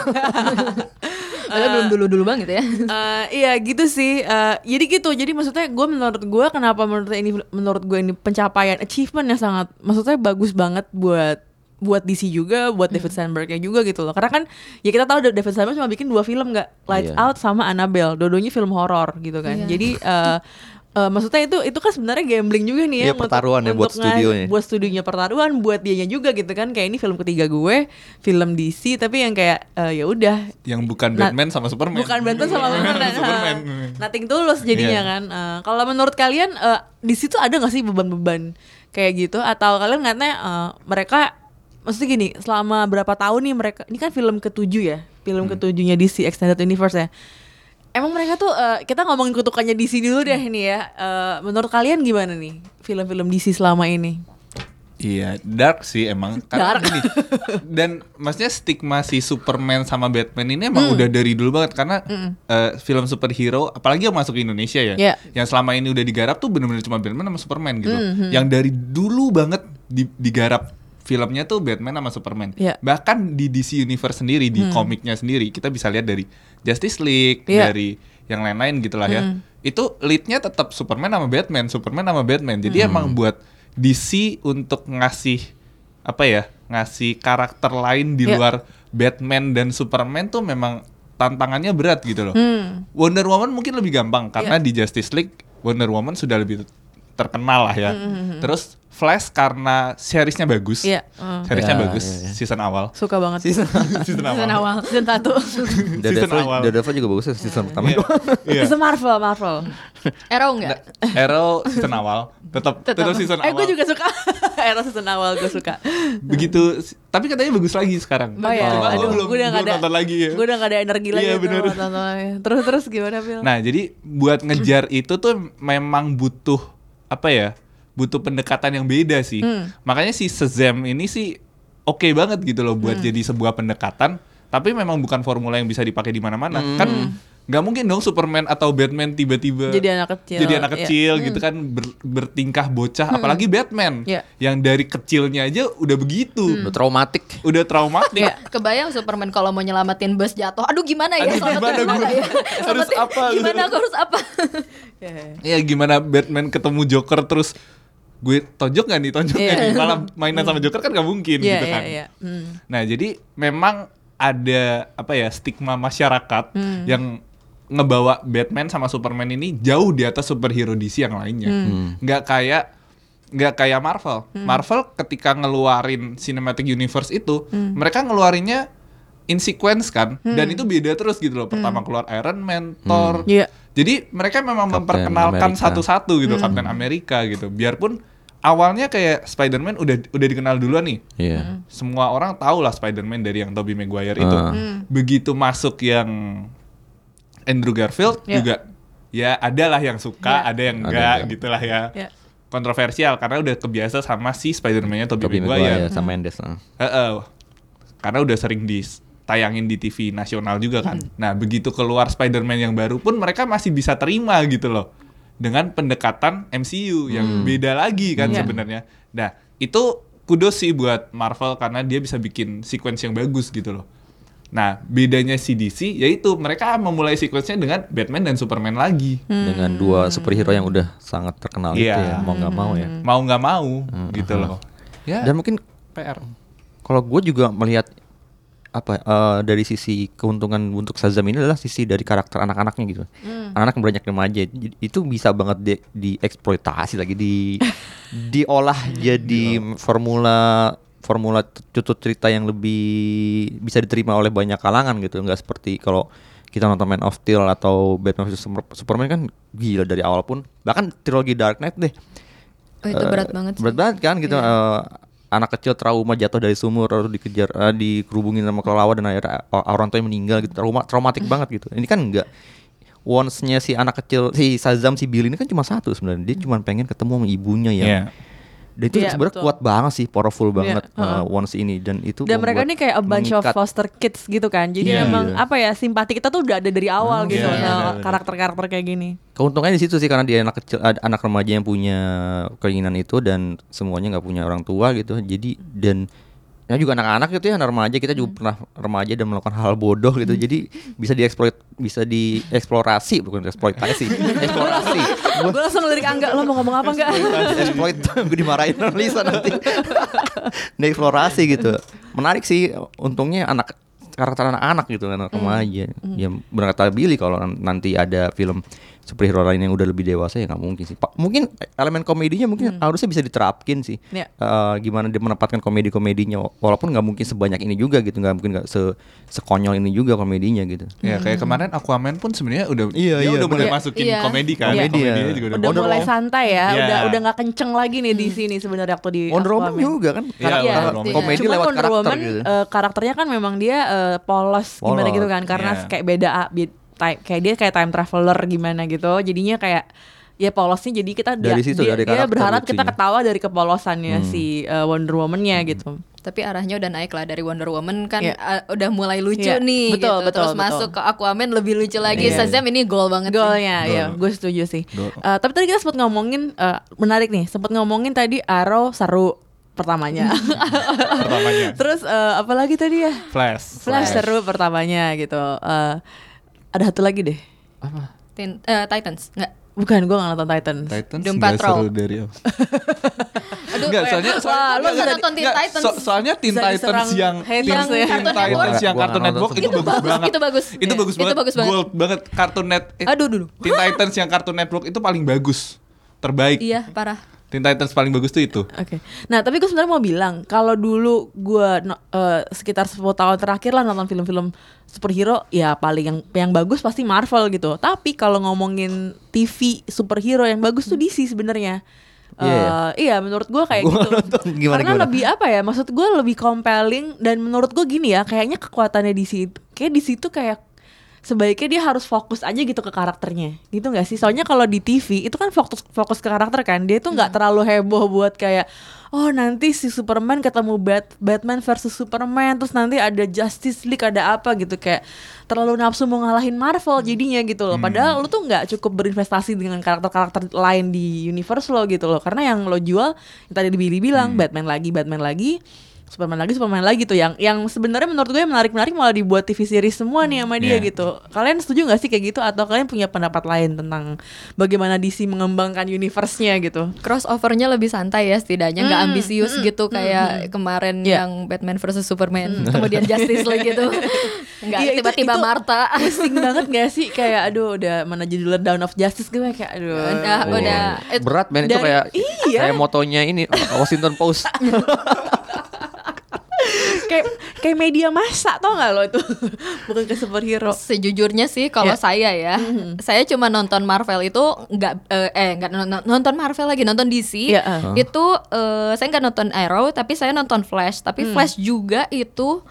Padahal belum dulu-dulu banget ya. Eh, iya gitu sih. Eh, jadi gitu. Jadi maksudnya gue menurut gue kenapa menurut ini menurut gue ini pencapaian achievement yang sangat maksudnya bagus banget buat buat DC juga, buat David Sandberg juga gitu loh. Karena kan ya kita tahu David Sandberg cuma bikin dua film nggak Lights Iya. Out sama Annabelle. Dua-duanya film horor gitu kan. Iya. Jadi eh, eh, maksudnya itu itu kan sebenarnya gambling juga nih ya Iya, pertaruhan ya buat ngas- studionya. buat studionya pertaruhan buat dianya juga gitu kan kayak ini film ketiga gue film DC tapi yang kayak eh, ya udah Yang bukan Nah, Batman sama Superman. Bukan Batman sama Superman. Superman. Nah, Nothing tulus jadinya Iya. kan. Eh, kalau menurut kalian eh, di situ ada nggak sih beban-beban kayak gitu atau kalian ngeliatnya eh, mereka maksudnya gini, selama berapa tahun nih mereka ini kan film ketujuh ya, film ketujuhnya DC Extended Universe ya. Emang mereka tuh eh, kita ngomongin kutukannya DC dulu deh ini ya. Eh, menurut kalian gimana nih film-film DC selama ini? Iya, dark sih emang. Karena Dark. gini, dan maksudnya stigma si Superman sama Batman ini emang udah dari dulu banget karena eh, film superhero, apalagi yang masuk ke Indonesia ya, Iya. yang selama ini udah digarap tuh bener-bener cuma Batman sama Superman gitu. Yang dari dulu banget di- digarap filmnya tuh Batman sama Superman. Iya. Bahkan di DC Universe sendiri, di komiknya sendiri, kita bisa lihat dari Justice League, Iya. dari yang lain-lain gitulah ya. Itu leadnya tetap Superman sama Batman, Superman sama Batman. Jadi emang buat DC untuk ngasih apa ya, ngasih karakter lain di Iya. luar Batman dan Superman tuh memang tantangannya berat gitu loh. Hmm. Wonder Woman mungkin lebih gampang karena Iya. di Justice League Wonder Woman sudah lebih terkenal lah ya. Hmm, Terus Flash karena seriesnya bagus. Iya, hmm. Seriesnya Ya, bagus ya, ya. season awal. Suka banget. season Season awal. awal. Season satu. Daredevil, awal. Daredevil juga bagus ya season pertama Iya. doang. Iya. Season Marvel, Marvel. Arrow enggak? Arrow season awal. Tetap terus season eh, awal. gue juga suka. Era season awal gue suka. begitu tapi katanya bagus lagi sekarang. Oh ya, Cuma aduh, belum, gue udah gak belum ada nonton lagi ya. Gue udah gak ada energi lagi Iya, tuh bener. nonton lagi. Terus terus gimana Phil? Nah, jadi buat ngejar itu tuh memang butuh apa ya? Butuh pendekatan yang beda sih. Hmm. Makanya si Shazam ini sih oke banget gitu loh Hmm. buat jadi sebuah pendekatan, tapi memang bukan formula yang bisa dipakai di mana-mana. Kan nggak mungkin dong Superman atau Batman tiba-tiba Hmm. Jadi anak kecil, jadi anak iya. kecil gitu kan ber- bertingkah bocah, apalagi Batman Iya. yang dari kecilnya aja udah begitu, Udah traumatik. udah traumatik. Iya. Kebayang Superman kalau mau nyelamatin bus jatuh. Aduh gimana ya? Aduh, gimana gimana ya? Harus apa? Gimana aku harus apa? Ya gimana Batman ketemu Joker terus gue tonjok gak nih tonjok Iya. gak nih malah mainan sama Joker kan gak mungkin Iya gitu iya kan. iya. Hmm. Nah jadi memang ada apa ya stigma masyarakat Hmm. yang ngebawa Batman sama Superman ini jauh di atas superhero DC yang lainnya. Hmm. Nggak kayak nggak kayak Marvel. Marvel ketika ngeluarin cinematic universe itu mereka ngeluarinnya in sequence kan dan itu beda terus gitu loh. Pertama keluar Iron Man, Thor, Iya. jadi mereka memang Captain memperkenalkan America. satu-satu gitu Captain Amerika gitu. Biarpun awalnya kayak Spider-Man udah udah dikenal duluan nih. Iya. Semua orang tahu lah Spider-Man dari yang Tobey Maguire itu. Ah. Begitu masuk yang Andrew Garfield Iya. juga ya ada lah yang suka, Iya. ada yang Ada, enggak ada. gitulah ya. Iya. Kontroversial karena udah kebiasa sama si Spider-Man-nya Tobey, Tobey Maguire. Maguire sama Mendes. ah. Heeh. Karena udah sering ditayangin di TV nasional juga kan. Hmm. Nah, begitu keluar Spider-Man yang baru pun mereka masih bisa terima gitu loh. Dengan pendekatan MCU yang beda lagi kan Iya. sebenarnya. Nah, itu kudos sih buat Marvel karena dia bisa bikin sequence yang bagus gitu loh. Nah, bedanya si DC yaitu mereka memulai sequence-nya dengan Batman dan Superman lagi. Dengan dua superhero yang udah sangat terkenal itu Iya. ya, mau nggak mau ya. Mau nggak mau gitu loh. Ya, Dan mungkin PR. kalau gue juga melihat apa eh, dari sisi keuntungan untuk Shazam ini adalah sisi dari karakter anak-anaknya gitu. Anak-anak yang banyak remaja itu bisa banget di, dieksploitasi lagi di diolah jadi formula formula tutut cerita yang lebih bisa diterima oleh banyak kalangan gitu. Nggak seperti kalau kita nonton Man of Steel atau Batman vs Superman kan gila dari awal pun bahkan trilogi Dark Knight deh Oh, itu Eh, berat banget sih. Berat banget kan gitu. eh, anak kecil trauma jatuh dari sumur lalu dikejar eh, dikerubungin sama kelelawar dan akhirnya orang tuanya meninggal gitu. Trauma traumatik banget gitu. Ini kan enggak wants-nya si anak kecil si Shazam si Billy ini kan cuma satu sebenarnya. Dia cuma pengen ketemu sama ibunya yang Iya. Dan itu Iya, sebenarnya betul. kuat banget sih, powerful banget heeh. uh, Once ini dan itu Dan mereka ini kayak a bunch of mengikat. foster kids gitu kan. Jadi Iya. emang Iya. apa ya simpati kita tuh udah ada dari awal gitu iya, sama benar-benar. karakter-karakter kayak gini. Keuntungannya di situ sih karena dia anak kecil, anak remaja yang punya keinginan itu dan semuanya nggak punya orang tua gitu. Jadi dan ya juga anak-anak gitu ya, anak remaja kita Hmm. juga pernah remaja dan melakukan hal bodoh gitu. Jadi bisa dieksploit, bisa dieksplorasi bukan eksploitasi, eksplorasi. Gue langsung lirik Angga, lo mau ngomong apa enggak? exploit gue dimarahin Lisa nanti dieksplorasi gitu menarik sih untungnya anak karakter anak-anak gitu kan anak remaja ya berkata Billy kalau nan- nanti ada film superhero lain yang udah lebih dewasa ya nggak mungkin sih Pak mungkin elemen komedinya mungkin harusnya bisa diterapkin sih Ya. Eh, gimana dia menempatkan komedi-komedinya walaupun nggak mungkin sebanyak ini juga gitu nggak mungkin nggak se sekonyol ini juga komedinya gitu Ya kayak kemarin Aquaman pun sebenarnya udah Iya, dia iya, udah mulai masukin Iya. komedi kan. Komedi, Komedinya ya. juga udah udah mulai Woman. santai ya, Iya. udah udah nggak kenceng lagi nih di sini sebenarnya waktu di Wonder Woman Aquaman. juga kan Iya, Iya, Wonder Woman. komedi Cuman lewat Wonder karakter Woman, gitu eh, karakternya kan memang dia eh, polos, gimana gitu kan karena iya. kayak beda ah, bi- ti- kayak dia kayak time traveler gimana gitu jadinya kayak ya polosnya jadi kita dia, Dari situ, dia, dari dia berharap kita lucunya. ketawa dari kepolosannya Hmm. si eh, Wonder Woman-nya gitu Tapi arahnya udah naik lah dari Wonder Woman kan Iya. uh, udah mulai lucu Iya, nih betul, gitu. betul, Terus betul. masuk ke Aquaman lebih lucu lagi. Iya. Shazam ini gol banget sih. Golnya ya, gue setuju sih. Eh, tapi tadi kita sempat ngomongin eh, menarik nih, sempat ngomongin tadi Arrow seru pertamanya. pertamanya. Terus eh, apa lagi tadi ya? Flash. Flash seru pertamanya gitu. Eh, ada satu lagi deh. Tin- eh, Titans enggak. Bukan, gue gak nonton Titans. Titans Doom nggak Patrol. seru dari apa? Aduh, Enggak, eh, soalnya wah, soalnya lu nonton Teen enggak, Titans. so- soalnya Teen Titans yang Teen, ya. Teen Cartoon Titans Network. yang Cartoon nggak Network itu Itu bagus banget. itu bagus. Itu Iya. bagus Itu banget. bagus banget. Gold banget Cartoon Net. Aduh, dulu. Teen Titans yang Cartoon Network itu paling bagus. Terbaik. Iya, parah. Teen Titans paling bagus tuh itu. Oke. Nah, tapi gue sebenarnya mau bilang kalau dulu gue eh, sekitar 10 tahun terakhir lah nonton film-film superhero, ya paling yang yang bagus pasti Marvel gitu. Tapi kalau ngomongin TV superhero yang bagus tuh DC sebenarnya. Iya, iya. Eh, iya, menurut gue kayak Gua gitu. nonton. Gimana, Karena gimana? lebih apa ya? Maksud gue lebih compelling dan menurut gue gini ya, kayaknya kekuatannya DC itu- kayak di situ kayak sebaiknya dia harus fokus aja gitu ke karakternya. Gitu nggak sih? Soalnya kalau di TV itu kan fokus fokus ke karakter kan? Dia tuh nggak terlalu heboh buat kayak oh nanti si Superman ketemu Bat Batman versus Superman terus nanti ada Justice League ada apa gitu. Kayak terlalu nafsu mau ngalahin Marvel jadinya gitu loh. Padahal lu tuh nggak cukup berinvestasi dengan karakter-karakter lain di universe lo gitu loh. Karena yang lo jual yang tadi Billy bilang Batman lagi Batman lagi Superman lagi, Superman lagi tuh yang yang sebenarnya menurut gue menarik-menarik malah dibuat TV series semua nih sama dia Iya. gitu. Kalian setuju nggak sih kayak gitu atau kalian punya pendapat lain tentang bagaimana DC mengembangkan universe-nya gitu? crossovernya lebih santai ya setidaknya nggak Hmm, ambisius hmm, gitu hmm, kayak hmm. kemarin Iya. yang Batman versus Superman kemudian Justice League gitu nggak itu- tiba-tiba itu Marta Pusing banget gak sih kayak aduh udah mana judulnya Down of Justice gue kayak aduh. Udah, Oh, udah. berat men itu kayak iya. kayak motonya ini Washington Post kayak kayak media massa tau gak lo itu bukan ke superhero. sejujurnya sih kalau Ya. saya ya saya cuma nonton Marvel itu nggak eh, eh nggak nonton, Marvel lagi nonton DC Iya, ah. itu eh, saya nggak nonton Arrow tapi saya nonton Flash tapi Flash juga itu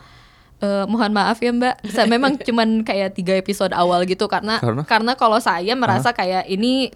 eh, mohon maaf ya Mbak saya memang cuman kayak tiga episode awal gitu karena Karena? karena kalau saya merasa kayak ini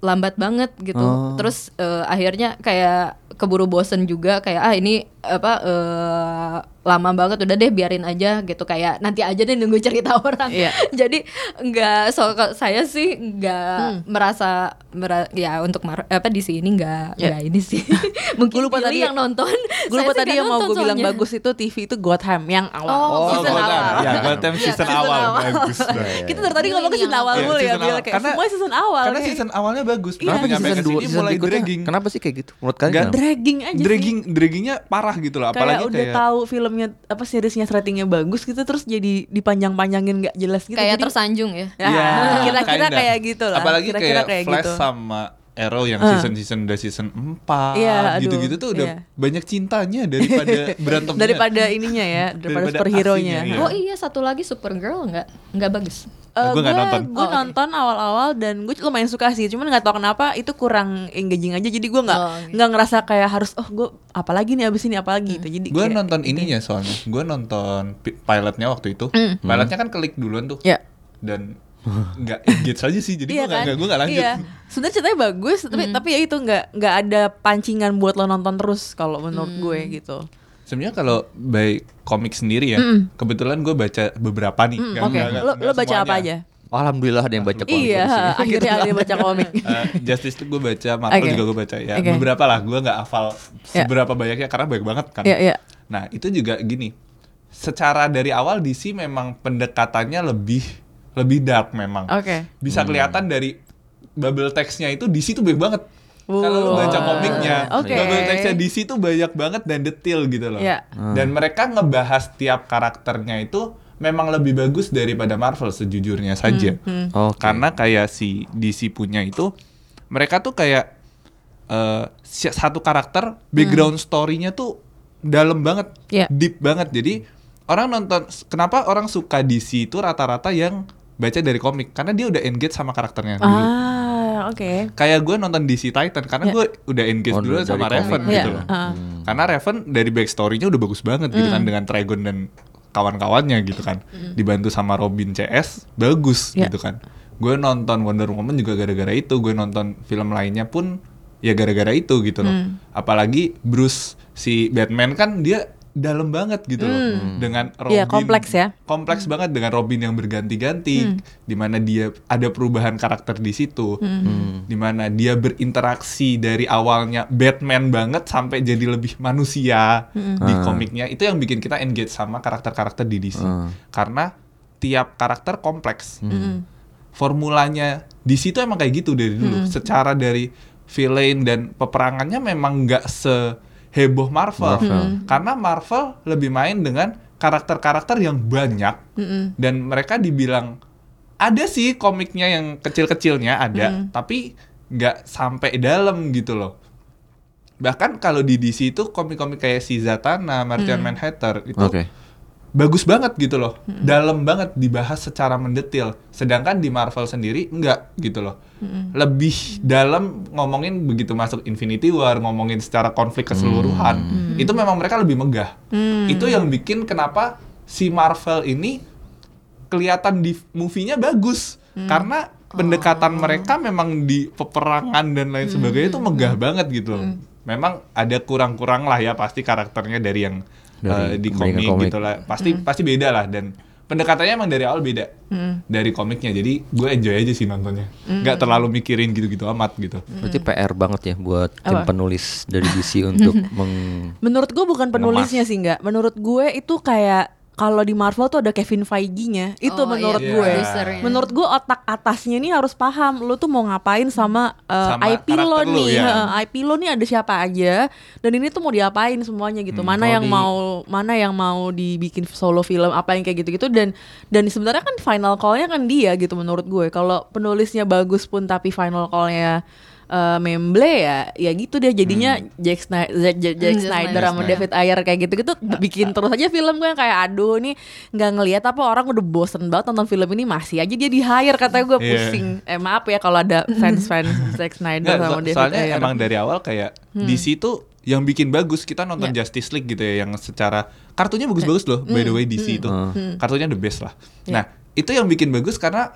lambat banget gitu Oh. terus eh, akhirnya kayak keburu bosen juga kayak ah ini apa eh, lama banget udah deh biarin aja gitu kayak nanti aja deh nunggu cerita orang Iya. jadi nggak so saya sih nggak merasa mera- ya untuk mar- apa di sini nggak Ya. nggak ini sih mungkin lupa tadi yang nonton Gue lupa tadi yang mau gue bilang soalnya. bagus itu TV itu Gotham yang awal. Oh, season Gotham. awal. Ya, Gotham Iya, season season awal awal. bagus. banget. Kita dari tadi ngomong season awal Iya, mulu ya. Kayak Karena- semua season awal. Karena kayak season awalnya bagus. Iya. Kenapa season ke 2 sini season mulai dragging? Kenapa sih kayak gitu? Menurut kalian dragging aja sih. Dragging, draggingnya parah gitu loh. kayak Apalagi udah kayak tahu filmnya apa seriesnya ratingnya bagus gitu terus jadi dipanjang-panjangin nggak jelas gitu kayak jadi tersanjung ya Ya, Iya, kira-kira kinda. kayak gitu lah Apalagi kira-kira kayak, kayak Flash gitu sama Arrow yang Ah. season-season udah season 4 Iya, aduh, gitu-gitu tuh udah iya. banyak cintanya daripada berantemnya. daripada ininya ya daripada, Daripada superhero nya aksinya, iya. oh iya satu lagi Supergirl nggak nggak bagus Ah, gua nggak nonton. gue Oh, nonton awal-awal dan gue lumayan suka sih cuman nggak tahu kenapa itu kurang engaging aja jadi gue nggak Oh, oke. nggak ngerasa kayak harus oh gue apalagi nih abis ini apalagi gitu jadi Gue nonton ininya soalnya. Gue nonton pi- pilotnya waktu itu. Mm. Pilotnya kan klik duluan tuh. ya Dan nggak engage aja sih jadi iya gue nggak kan? gue nggak lanjut Iya. Sebenarnya ceritanya bagus, tapi tapi ya itu nggak nggak ada pancingan buat lo nonton terus kalau menurut gue gitu. sebenarnya kalau by komik sendiri ya Mm. kebetulan gue baca beberapa nih Hmm, nggak- Oke, nggak- lo nggak lo baca apa aja? Alhamdulillah ada yang baca komik Iya, akhirnya ada yang baca komik. Eh, Justice League gue baca, Marvel Oke. juga gue baca ya. Oke. Beberapa lah, gue nggak hafal Ya. seberapa banyaknya karena banyak banget kan. Iya, iya. Nah itu juga gini, secara dari awal DC memang pendekatannya lebih lebih dark memang. Oke. Bisa kelihatan dari bubble textnya itu DC tuh banyak banget. Kalau lu baca Wow. komiknya, Oke. bubble textnya DC tuh banyak banget dan detail gitu loh. Iya. Dan mereka ngebahas tiap karakternya itu memang lebih bagus daripada Marvel sejujurnya saja. Hmm, Oke. Karena kayak si DC punya itu mereka tuh kayak eh, si- satu karakter background story-nya tuh dalam banget, Iya. deep banget. Jadi orang nonton kenapa orang suka DC itu rata-rata yang baca dari komik karena dia udah engage sama karakternya dulu. Ah, oke. Kayak gue nonton DC Titan karena Iya. gue udah engage Oh, dulu sama komik. Raven Iya, gitu loh. ah. Karena Raven dari backstory-nya udah bagus banget gitu Hmm. kan dengan Trigon dan kawan-kawannya gitu kan. Dibantu sama Robin CS bagus Iya. gitu kan. Gue nonton Wonder Woman juga gara-gara itu. Gue nonton film lainnya pun ya gara-gara itu gitu loh. Hmm. Apalagi Bruce si Batman kan dia dalam banget gitu loh dengan Robin. Iya, kompleks ya. Kompleks banget dengan Robin yang berganti-ganti Hmm. di mana dia ada perubahan karakter di situ. Hmm. Di mana dia berinteraksi dari awalnya Batman banget sampai jadi lebih manusia Hmm. di Ah. komiknya. Itu yang bikin kita engage sama karakter-karakter di DC. Ah. Karena tiap karakter kompleks. Hmm. Formulanya di situ emang kayak gitu dari dulu. Secara dari villain dan peperangannya memang nggak seheboh Marvel. Marvel. Karena Marvel lebih main dengan karakter-karakter yang banyak dan mereka dibilang ada sih komiknya yang kecil-kecilnya ada, tapi nggak sampai dalam gitu loh. Bahkan kalau di DC itu komik-komik kayak si Zatanna, Martian Manhunter itu Oke. Bagus banget gitu loh, dalam banget dibahas secara mendetil. Sedangkan di Marvel sendiri enggak gitu loh, lebih dalam ngomongin begitu masuk Infinity War, ngomongin secara konflik keseluruhan, itu memang mereka lebih megah. Itu yang bikin kenapa si Marvel ini kelihatan di movie-nya bagus. Karena pendekatan mereka memang di peperangan dan lain sebagainya itu megah banget gitu loh. Memang ada kurang-kurang lah ya pasti karakternya dari yang Dari eh, di komik, komik. gitu lah. Pasti pasti beda lah dan pendekatannya emang dari awal beda dari komiknya. Jadi gue enjoy aja sih nontonnya. nggak terlalu mikirin gitu-gitu amat gitu. Berarti PR banget ya buat tim Apa? penulis dari DC untuk meng Menurut gue bukan penulisnya sih nggak. Menurut gue itu kayak kalau di Marvel tuh ada Kevin Feige-nya. Itu Oh, menurut iya, gue. produsernya. Menurut gue otak atasnya ini harus paham lu tuh mau ngapain sama, uh, Sama IP lo lu, nih. ya. Heeh, IP lo nih ada siapa aja dan ini tuh mau diapain semuanya gitu. Hmm, mana yang di- mau mana yang mau dibikin solo film apa yang kayak gitu-gitu dan dan sebenarnya kan final call-nya kan dia gitu menurut gue. Kalau penulisnya bagus pun tapi final call-nya eh, memble ya ya gitu dia jadinya Jack Snyder Zack, Jack, Jack Hmm, Snyder sama Snyder. David Ayer kayak gitu-gitu bikin terus aja film gue yang kayak aduh nih nggak ngelihat apa orang udah bosen banget nonton film ini masih aja dia di hire katanya gue Iya. pusing. Eh maaf ya kalau ada fans-fans Zack Snyder Nggak, sama so- David soalnya Ayer. emang dari awal kayak DC tuh yang bikin bagus kita nonton Ya. Justice League gitu ya yang secara kartunya bagus-bagus loh by the way DC itu. kartunya the best lah. Ya. nah itu yang bikin bagus karena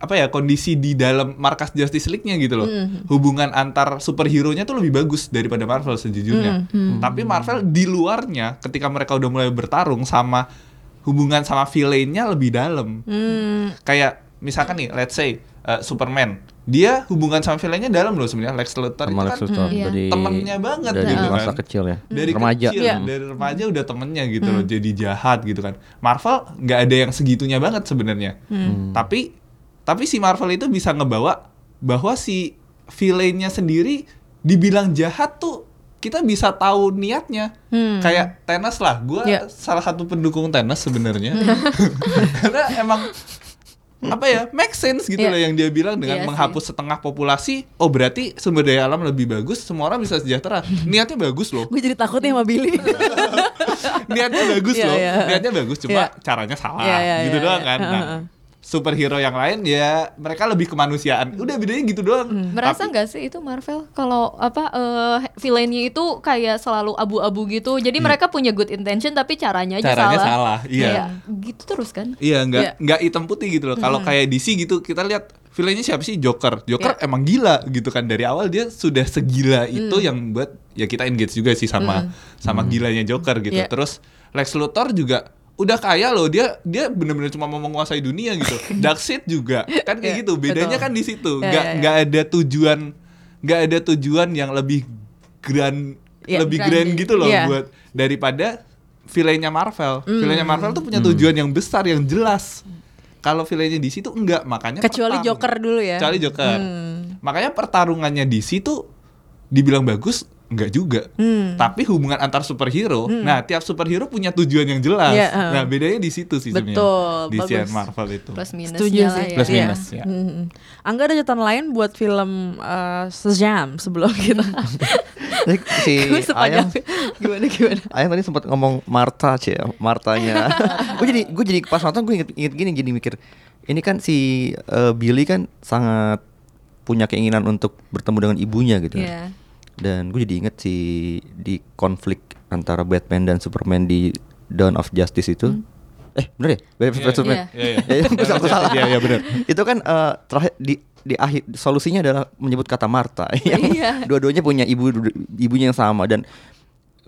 apa ya kondisi di dalam markas Justice League-nya gitu loh. Hubungan antar superhero-nya tuh lebih bagus daripada Marvel sejujurnya. Tapi Marvel di luarnya ketika mereka udah mulai bertarung sama hubungan sama villain-nya lebih dalam. Hmm. kayak misalkan nih let's say uh, Superman. Dia hubungan sama villainnya dalam loh sebenarnya Lex Luthor sama itu Lex kan Luthor. Iya. dari temennya banget dari gitu masa kan. kecil ya. dari remaja. kecil Iya. dari remaja udah temennya gitu loh jadi jahat gitu kan. Marvel nggak ada yang segitunya banget sebenarnya. Tapi tapi si Marvel itu bisa ngebawa bahwa si villainnya sendiri dibilang jahat tuh kita bisa tahu niatnya kayak Thanos lah gue Iya. salah satu pendukung Thanos sebenarnya karena emang apa ya make sense gitu Iya. loh yang dia bilang dengan sih. menghapus setengah populasi oh berarti sumber daya alam lebih bagus semua orang bisa sejahtera niatnya bagus loh gue jadi takut nih sama Billy niatnya bagus Iya, loh iya. niatnya bagus cuma Iya. caranya salah Iya, iya, gitu iya, doang iya. kan nah, Heeh. Superhero yang lain ya mereka lebih kemanusiaan. Udah bedanya gitu doang. Merasa Tapi- nggak sih itu Marvel kalau apa eh villainnya itu kayak selalu abu-abu gitu. Jadi mereka punya good intention tapi caranya aja Caranya salah. salah, iya. Kayak gitu terus kan? Iya nggak Iya. nggak hitam putih gitu loh. Kalau kayak DC gitu kita lihat villainnya siapa sih Joker. Joker emang gila gitu kan dari awal dia sudah segila itu yang buat ya kita engage juga sih sama sama gilanya Joker gitu. Iya. Terus Lex Luthor juga udah kaya loh dia dia bener-bener cuma mau menguasai dunia gitu. Darkseid juga kan kayak Iya, gitu. Bedanya betul. kan di situ. Iya, Nggak iya. nggak ada tujuan nggak ada tujuan yang lebih grand Iya, lebih grande. grand gitu loh Iya. buat daripada villainnya Marvel. Villainnya Marvel tuh punya tujuan yang besar yang jelas. Kalau villainnya di situ enggak, makanya Kecuali pertarung- Joker dulu ya. Kecuali Joker. Makanya pertarungannya di situ dibilang bagus enggak juga. Hmm. Tapi hubungan antar superhero, nah tiap superhero punya tujuan yang jelas. Iya, uh. Nah, bedanya di situ sih sebenarnya. Betul, Di bagus. Marvel itu. Plus minusnya Setuju sih. ya. Plus Iya. minus, ya. Mhm. Angga ada catatan lain buat film uh, Sejam sebelum kita. si Ayang gimana gimana. Ayang tadi sempat ngomong Marta cie, Martanya. gue jadi gue jadi pas nonton gue inget, inget gini jadi mikir ini kan si eh, Billy kan sangat punya keinginan untuk bertemu dengan ibunya gitu. Iya. Dan gue jadi inget si di konflik antara Batman dan Superman di Dawn of Justice itu. Eh bener ya? Batman vs Superman. Iya. Iya, iya. Ya, ya, salah, salah. Iya, iya, bener. Itu kan eh, terakhir di di akhir solusinya adalah menyebut kata Marta. yang Iya. Dua-duanya punya ibu ibunya yang sama dan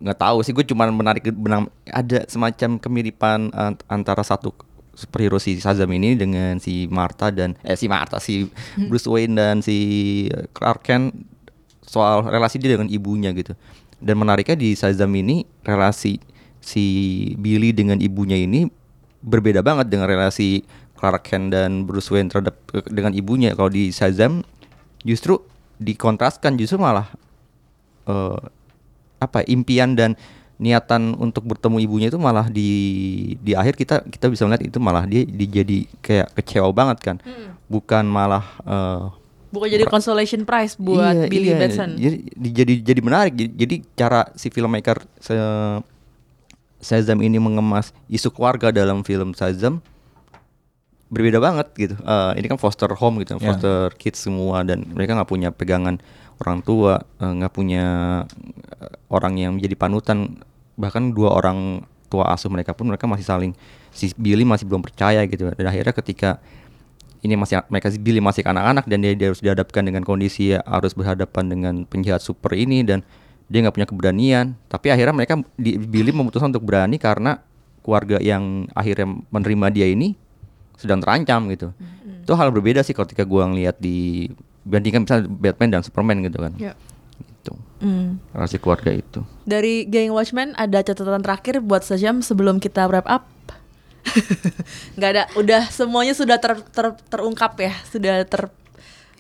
nggak tahu sih gue cuma menarik benang ada semacam kemiripan ant- antara satu superhero si Shazam ini dengan si Martha dan eh si Martha si Bruce Wayne dan si Clark Kent soal relasi dia dengan ibunya gitu. Dan menariknya di Shazam ini relasi si Billy dengan ibunya ini berbeda banget dengan relasi Clark Kent dan Bruce Wayne terhadap dengan ibunya. Kalau di Shazam justru dikontraskan justru malah eh, apa impian dan niatan untuk bertemu ibunya itu malah di di akhir kita kita bisa melihat itu malah dia dijadi kayak kecewa banget kan. Bukan malah eh, Bukan jadi consolation prize buat iya, Billy iya. Batson. jadi di- jadi jadi menarik jadi, jadi cara si filmmaker se Shazam ini mengemas isu keluarga dalam film Shazam berbeda banget gitu. Eh, ini kan foster home gitu, Ya. foster kids semua dan mereka nggak punya pegangan orang tua, eh, nggak punya eh, orang yang menjadi panutan. Bahkan dua orang tua asuh mereka pun mereka masih saling si Billy masih belum percaya gitu. Dan akhirnya ketika ini masih mereka Billy masih anak-anak dan dia, dia harus dihadapkan dengan kondisi ya, harus berhadapan dengan penjahat super ini dan dia nggak punya keberanian. Tapi akhirnya mereka di, Billy memutuskan untuk berani karena keluarga yang akhirnya menerima dia ini sedang terancam gitu. Itu hal berbeda sih ketika gua ngeliat di bandingkan misalnya Batman dan Superman gitu kan. Ya. Gitu. Hmm. Relasi keluarga itu. Dari Gang Watchmen ada catatan terakhir buat Sejam sebelum kita wrap up. Nggak ada, udah semuanya sudah ter- ter- terungkap ya, sudah ter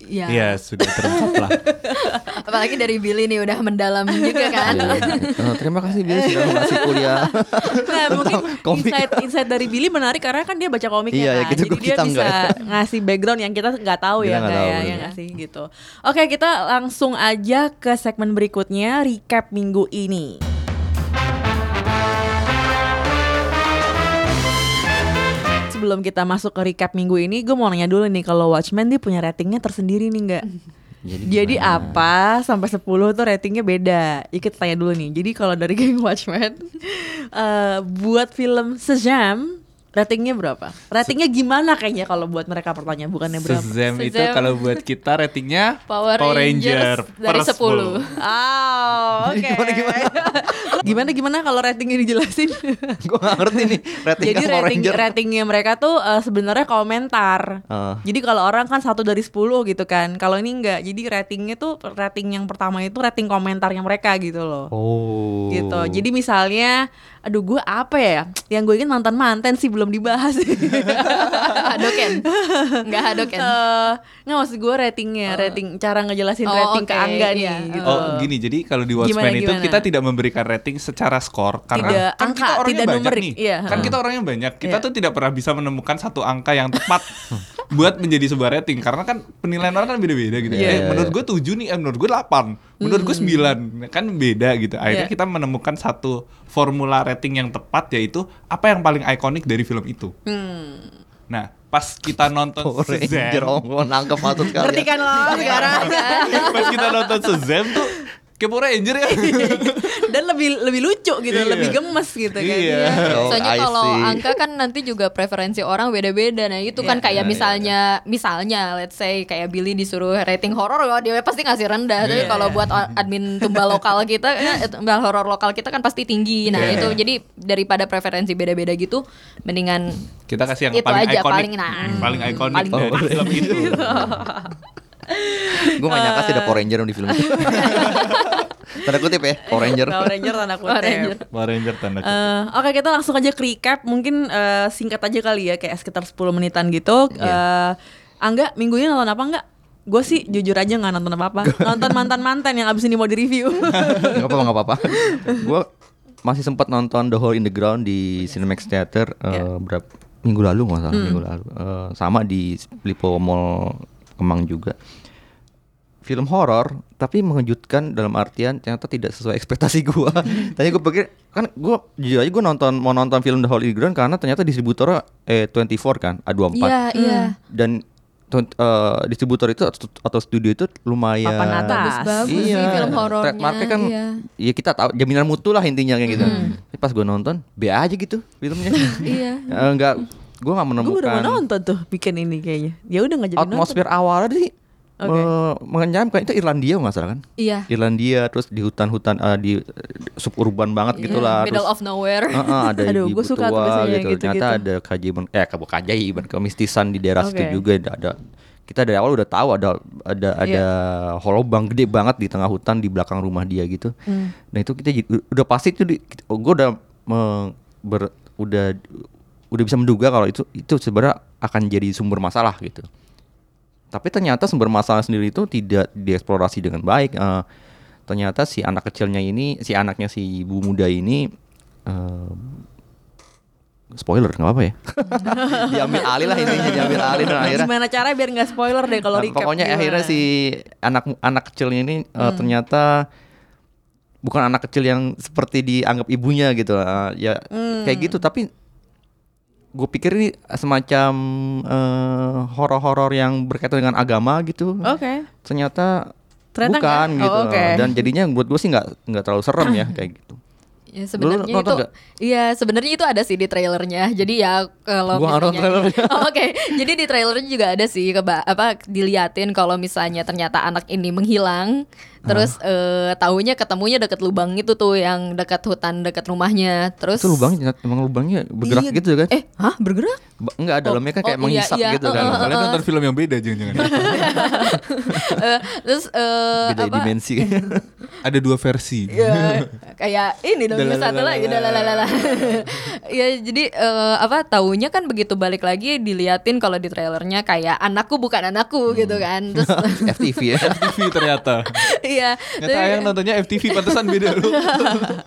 Ya. Iya, sudah terungkap lah. Apalagi dari Billy nih udah mendalam juga kan. Eh, terima kasih Billy sudah ngasih kuliah. Nah, mungkin komik. insight insight dari Billy menarik karena kan dia baca komiknya Iya, ya, kan. gitu, Jadi dia kita bisa enggak ya. ngasih background yang kita nggak tahu Kita ya, nggak tahu, ya, bener. ya nggak sih gitu. Oke, kita langsung aja ke segmen berikutnya, recap minggu ini. Sebelum kita masuk ke recap minggu ini, gue mau nanya dulu nih kalau Watchmen dia punya ratingnya tersendiri nih nggak? Jadi, Jadi apa sampai 10 tuh ratingnya beda. Ya, kita tanya dulu nih. Jadi kalau dari geng Watchmen eh, buat film Sejam ratingnya berapa? Ratingnya gimana kayaknya kalau buat mereka pertanyaan bukannya berapa? Shazam itu kalau buat kita ratingnya Power Rangers dari per 10. Oh, oke. Gimana, gimana? gimana gimana kalau ratingnya dijelasin? Gue gak ngerti nih rating Jadi Power rating Ranger. ratingnya mereka tuh eh, sebenarnya komentar. Ah. Jadi kalau orang kan satu dari 10 gitu kan. Kalau ini enggak. Jadi ratingnya tuh rating yang pertama itu rating komentarnya mereka gitu loh. Oh. Gitu. Jadi misalnya aduh gue apa ya? Yang gue ingin mantan mantan sih belum dibahas. Hadoken. Enggak Hadoken. Eh, nggak maksud gue ratingnya, rating cara ngejelasin Oh, rating ke oke, Angga nih iya. gitu. Oh gini, jadi kalau di Watchmen Gimana, itu gimana? kita tidak memberikan rating secara skor karena Tidak kan angka, kita orangnya tidak banyak numerik. nih. Iya, Kan kita orangnya banyak. Kita Iya. tuh tidak pernah bisa menemukan satu angka yang tepat buat menjadi sebuah rating karena kan penilaian orang kan beda-beda gitu. Iya. Eh, menurut gue 7 nih, eh, menurut gue 8, menurut gue 9. Kan beda gitu. Akhirnya Iya. kita menemukan satu formula rating yang tepat yaitu apa yang paling ikonik dari film itu. Hmm. Nah, pas kita nonton Ranger oh nangkep maksud kalian Ngerti kan lo sekarang pas kita nonton Shazam tuh kayak Power Ranger ya. Dan lebih lebih lucu gitu, Iya. lebih gemes gitu Iya. kayaknya Oh, Soalnya I kalau angka kan nanti juga preferensi orang beda-beda. Nah, itu kan Iya. kayak Iya, misalnya misalnya let's say kayak Billy disuruh rating horor ya dia pasti ngasih rendah. Tapi Iya. kalau buat admin tumbal lokal kita eh, tumbal horor lokal kita kan pasti tinggi. Nah, Iya. itu jadi daripada preferensi beda-beda gitu mendingan Kita kasih yang Itu paling aja, ikonik. paling- nah. Hmm, paling ikonik Paling- dari film itu. gue gak nyangka sih ada Power Ranger di film itu. Tanda kutip ya Power Ranger. Power Ranger tanda kutip. Power Ranger. Power Ranger tanda kutip. Eh, Oke kita langsung aja ke recap. Mungkin eh, singkat aja kali ya Kayak sekitar 10 menitan gitu. Iya. Eh, Angga minggu ini nonton apa enggak? Gue sih jujur aja nggak nonton apa-apa. Nonton mantan-mantan yang abis ini mau di-review. Gak apa-apa gak apa-apa. Gue masih sempat nonton The Hole in the Ground di Cinemax Theater uh, berapa minggu lalu nggak salah minggu lalu. Eh, sama di Lipo Mall Kemang juga film horor tapi mengejutkan dalam artian ternyata tidak sesuai ekspektasi gua. Tadi gue pikir kan gua jujur aja gue nonton mau nonton film The the Ground karena ternyata distributornya eh 24 kan A24 Iya, iya. dan tunt- eh, distributor itu atau, studio itu lumayan Papan atas. Bagus-bagus iya, sih film horornya. trademarknya kan iya. ya kita tahu jaminan mutu lah intinya kayak gitu. Tapi pas gue nonton, B aja gitu filmnya. Iya. Eh, enggak, gue nggak Gue baru mau menemukan nonton tuh Bikin ini kayaknya Ya udah nggak jadi nonton atmosfer awalnya sih Me- mengenyam kayak itu Irlandia nggak salah kan? Iya. Irlandia terus di hutan-hutan eh, di suburban banget gitu lah. Middle terus, of nowhere. Heeh, ada Aduh, gua suka tuh biasanya gitu. gitu-gitu. Ternyata ada keajaiban eh kabu keajaiban kemistisan di daerah situ Oke. juga ada, ada kita dari awal udah tahu ada ada Iya. ada holobang gede banget di tengah hutan di belakang rumah dia gitu. Hmm. Nah itu kita udah pasti itu di, gue udah me- ber- udah udah bisa menduga kalau itu itu sebenarnya akan jadi sumber masalah gitu. Tapi ternyata sumber masalah sendiri itu tidak dieksplorasi dengan baik. Eh, ternyata si anak kecilnya ini, si anaknya si ibu muda ini, eh, spoiler nggak apa ya? diambil alih lah intinya diambil alih dan akhirnya. Gimana caranya biar nggak spoiler deh kalau Nah, recap pokoknya gimana? akhirnya si anak anak kecilnya ini eh, ternyata bukan anak kecil yang seperti dianggap ibunya gitu. Eh, ya kayak gitu tapi gue pikir ini semacam eh, horor-horor yang berkaitan dengan agama gitu. Oke Ternyata, Ternyata bukan nggak? gitu. Oh, oke. Dan jadinya buat gue sih nggak nggak terlalu serem ya kayak gitu. Ya sebenarnya itu? Iya, sebenarnya itu ada sih di trailernya. Jadi ya kalau Gua misalnya- trailernya. Oh, Oke, jadi di trailernya juga ada sih keba apa diliatin kalau misalnya ternyata anak ini menghilang, terus eh taunya ketemunya deket lubang itu tuh yang dekat hutan dekat rumahnya. Terus Itu lubangnya emang lubangnya bergerak Iya. gitu kan? Eh, hah bergerak? Ba- enggak dalamnya kan kayak oh, iya, menghisap iya, gitu kan. uh, uh, Kalian nonton film yang beda jangan-jangan. Eh, terus eh, Beda apa? dimensi. Ada dua versi. ya kayak ini dong yang satu lagi lalalala. ya jadi eh, apa taunya kan begitu balik lagi diliatin kalau di trailernya kayak anakku bukan anakku gitu kan terus FTV ya. FTV ternyata. Iya Ternyata ayang nontonnya FTV pantesan beda lu.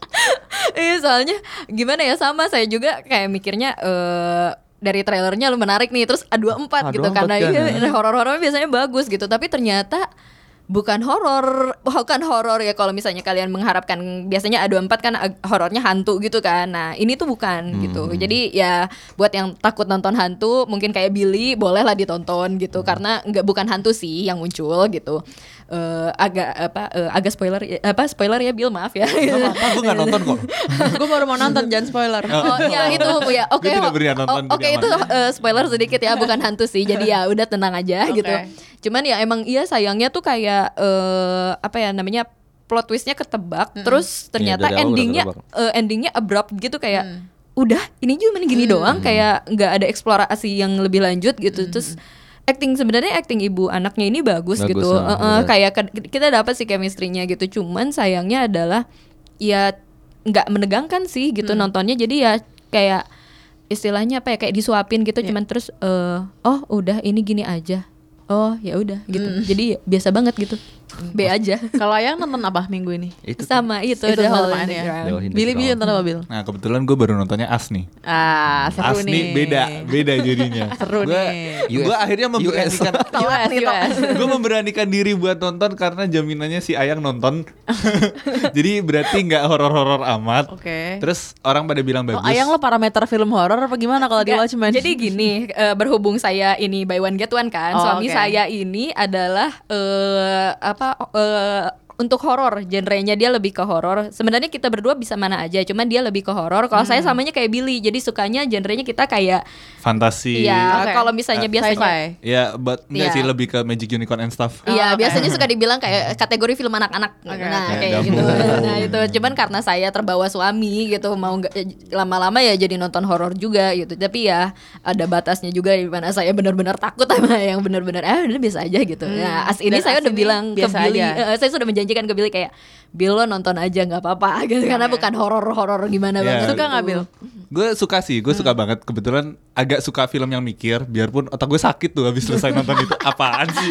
iya soalnya gimana ya sama saya juga kayak mikirnya eh dari trailernya lu menarik nih terus A24 gitu A24 karena kan, iya, ya. horor-horornya biasanya bagus gitu tapi ternyata bukan horor. Bukan horor ya kalau misalnya kalian mengharapkan biasanya A24 kan ag- horornya hantu gitu kan. Nah ini tuh bukan gitu. Jadi ya buat yang takut nonton hantu mungkin kayak Billy bolehlah ditonton gitu. Karena nggak bukan hantu sih yang muncul gitu. Eh, agak apa eh, agak spoiler ya- apa spoiler ya Bill maaf ya. Apa gue nggak nonton kok. Gue baru mau nonton jangan spoiler. Oh ya itu ya oke tidak oh, oh, nonton, Oke itu eh, spoiler sedikit ya bukan hantu sih. Jadi ya udah tenang aja Oke. gitu. Cuman ya emang iya sayangnya tuh kayak eh, apa ya namanya plot twistnya ketebak terus ternyata dari awal udah endingnya eh, endingnya abrupt gitu kayak udah ini cuma gini doang kayak nggak ada eksplorasi yang lebih lanjut gitu. Terus acting sebenarnya acting ibu anaknya ini bagus, Bagus, gitu. ah, Eh, eh, benar. kayak kita dapat sih chemistry-nya gitu. Cuman sayangnya adalah ya nggak menegangkan sih gitu nontonnya. Jadi ya kayak istilahnya apa ya kayak disuapin gitu. Cuman terus eh oh udah ini gini aja oh ya udah gitu. Jadi ya biasa banget gitu B aja. Kalau Ayang nonton apa minggu ini? Itu Sama itu, Itu The in the ya. Ground. The Billy nonton apa Bil? Nah kebetulan gue baru nontonnya As nih. Ah, seru As nih. beda, beda jadinya. Seru Gua- nih. Gue akhirnya memberanikan, US, US. gue memberanikan diri buat nonton karena jaminannya si Ayang nonton. Jadi berarti nggak horor-horor amat. Oke. Terus orang pada bilang Oh, bagus. Ayang lo parameter film horor apa gimana kalau di Watchmen? Jadi gini, eh, berhubung saya ini buy one get one kan, Oh, suami oke. saya ini adalah eh, apa eh, untuk horor, genrenya dia lebih ke horor. Sebenarnya kita berdua bisa mana aja, cuman dia lebih ke horor. Kalau saya samanya kayak Billy, jadi sukanya genrenya kita kayak fantasi. Iya, Oke. kalau misalnya Eh, biasanya. Ya, but enggak Iya. sih lebih ke Magic Unicorn and stuff. Iya, Oh, oke. biasanya suka dibilang kayak kategori film anak-anak. nah, oke. kayak Ya, gitu. Nah, itu cuman karena saya terbawa suami gitu, mau nggak eh, lama-lama ya jadi nonton horor juga gitu. Tapi ya ada batasnya juga di mana saya benar-benar takut sama yang benar-benar ah udah biasa aja gitu. Nah, as ini Dan saya as udah ini bilang ke Billy, aja. eh, saya sudah menjanjikan ke Billy kayak Bill lo nonton aja nggak apa-apa gitu karena bukan horor-horor gimana Iya. banget. Suka nggak Bil? Gue suka sih, gue suka banget. Kebetulan agak suka film yang mikir, biarpun otak gue sakit tuh habis selesai nonton itu. Apaan sih?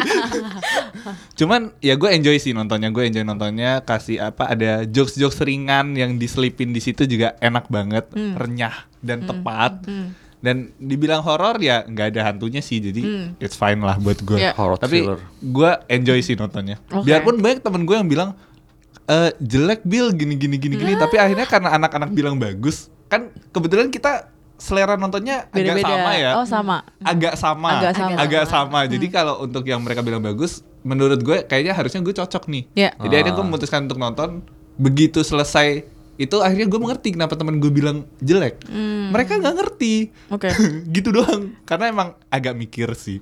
Cuman ya gue enjoy sih nontonnya, gue enjoy nontonnya. Kasih apa? Ada jokes-jokes ringan yang diselipin di situ juga enak banget, renyah dan tepat. Dan dibilang horor ya nggak ada hantunya sih, jadi it's fine lah buat gue. Iya. Horror Tapi gue enjoy sih nontonnya. Oke. Biarpun banyak temen gue yang bilang eh jelek Bill gini gini gini gini, tapi akhirnya karena anak-anak bilang bagus, kan kebetulan kita selera nontonnya agak Beda-beda. sama ya. Oh, sama. Agak sama. Agak sama. Hmm. Agak sama. Jadi kalau untuk yang mereka bilang bagus, menurut gue kayaknya harusnya gue cocok nih. Iya. Jadi akhirnya gue memutuskan untuk nonton. Begitu selesai itu akhirnya gue mengerti kenapa teman gue bilang jelek. Hmm. Mereka nggak ngerti. Oke. gitu doang. Karena emang agak mikir sih.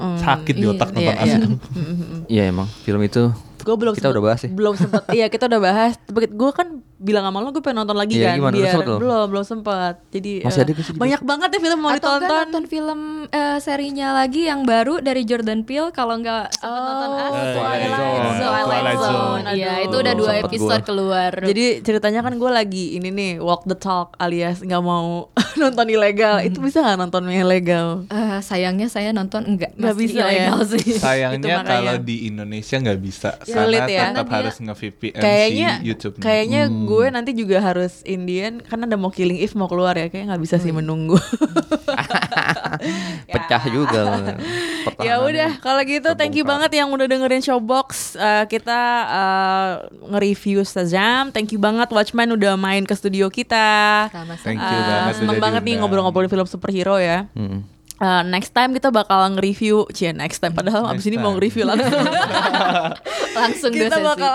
Sakit di iya, otak iya, nonton iya. asli. Iya emang film itu Gue belum Kita sempet- udah bahas ya? Belum sempet Iya kita udah bahas Tapi gue kan bilang sama lo gue pengen nonton lagi Iya, kan gimana? Biar belum? belum belum sempet jadi Masih eh, ada sih banyak banget ya film mau Atau ditonton nonton film eh, serinya lagi yang baru dari Jordan Peele kalau nonton Oh, Us. Eh, Twilight Zone. Zone. Twilight Twilight Zone. Zone. Iya, itu udah dua Sempet episode gua. keluar. Jadi ceritanya kan gue lagi ini nih walk the talk alias nggak mau nonton ilegal. Itu bisa nggak nonton yang ilegal? Eh, sayangnya saya nonton enggak Nggak bisa ya? sih. Sayangnya kalau di Indonesia nggak bisa Sulit karena ya. tetap Karena harus dia- nge-VPN Kayaknya si YouTube. kayaknya gue nanti juga harus Indian karena ada mau Killing Eve mau keluar ya. Kayaknya nggak bisa sih menunggu. pecah juga. ya udah kalau gitu thank you banget yang udah dengerin Showbox. Eh, kita eh, nge-review Shazam. Thank you banget Watchmen udah main ke studio kita. Sama-sama. Thank you Eh, banget seneng banget nih diundang. ngobrol-ngobrolin film superhero ya. Mm. Uh, next time kita bakal nge-review Cie next time Padahal abis Next ini mau time. nge-review langsung Langsung Kita bakal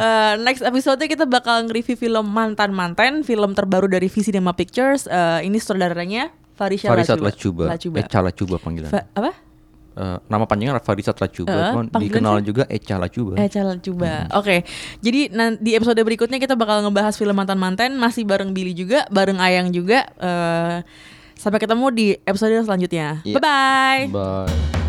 uh, Next episode kita bakal nge-review film Mantan-Mantan Film terbaru dari V Cinema Pictures uh, Ini saudaranya Farisha Farisat Lacuba, Lacuba. Echa Lacuba panggilan. Fa- apa? Eh, nama panjangnya Farisat Lacuba, Eh, cuman dikenal sih? juga Echa Lacuba. Echa Lacuba Oke Jadi nan- di episode berikutnya kita bakal ngebahas film Mantan-Mantan Masih bareng Billy juga Bareng Ayang juga uh, Sampai ketemu di episode selanjutnya Iya. Bye-bye Bye.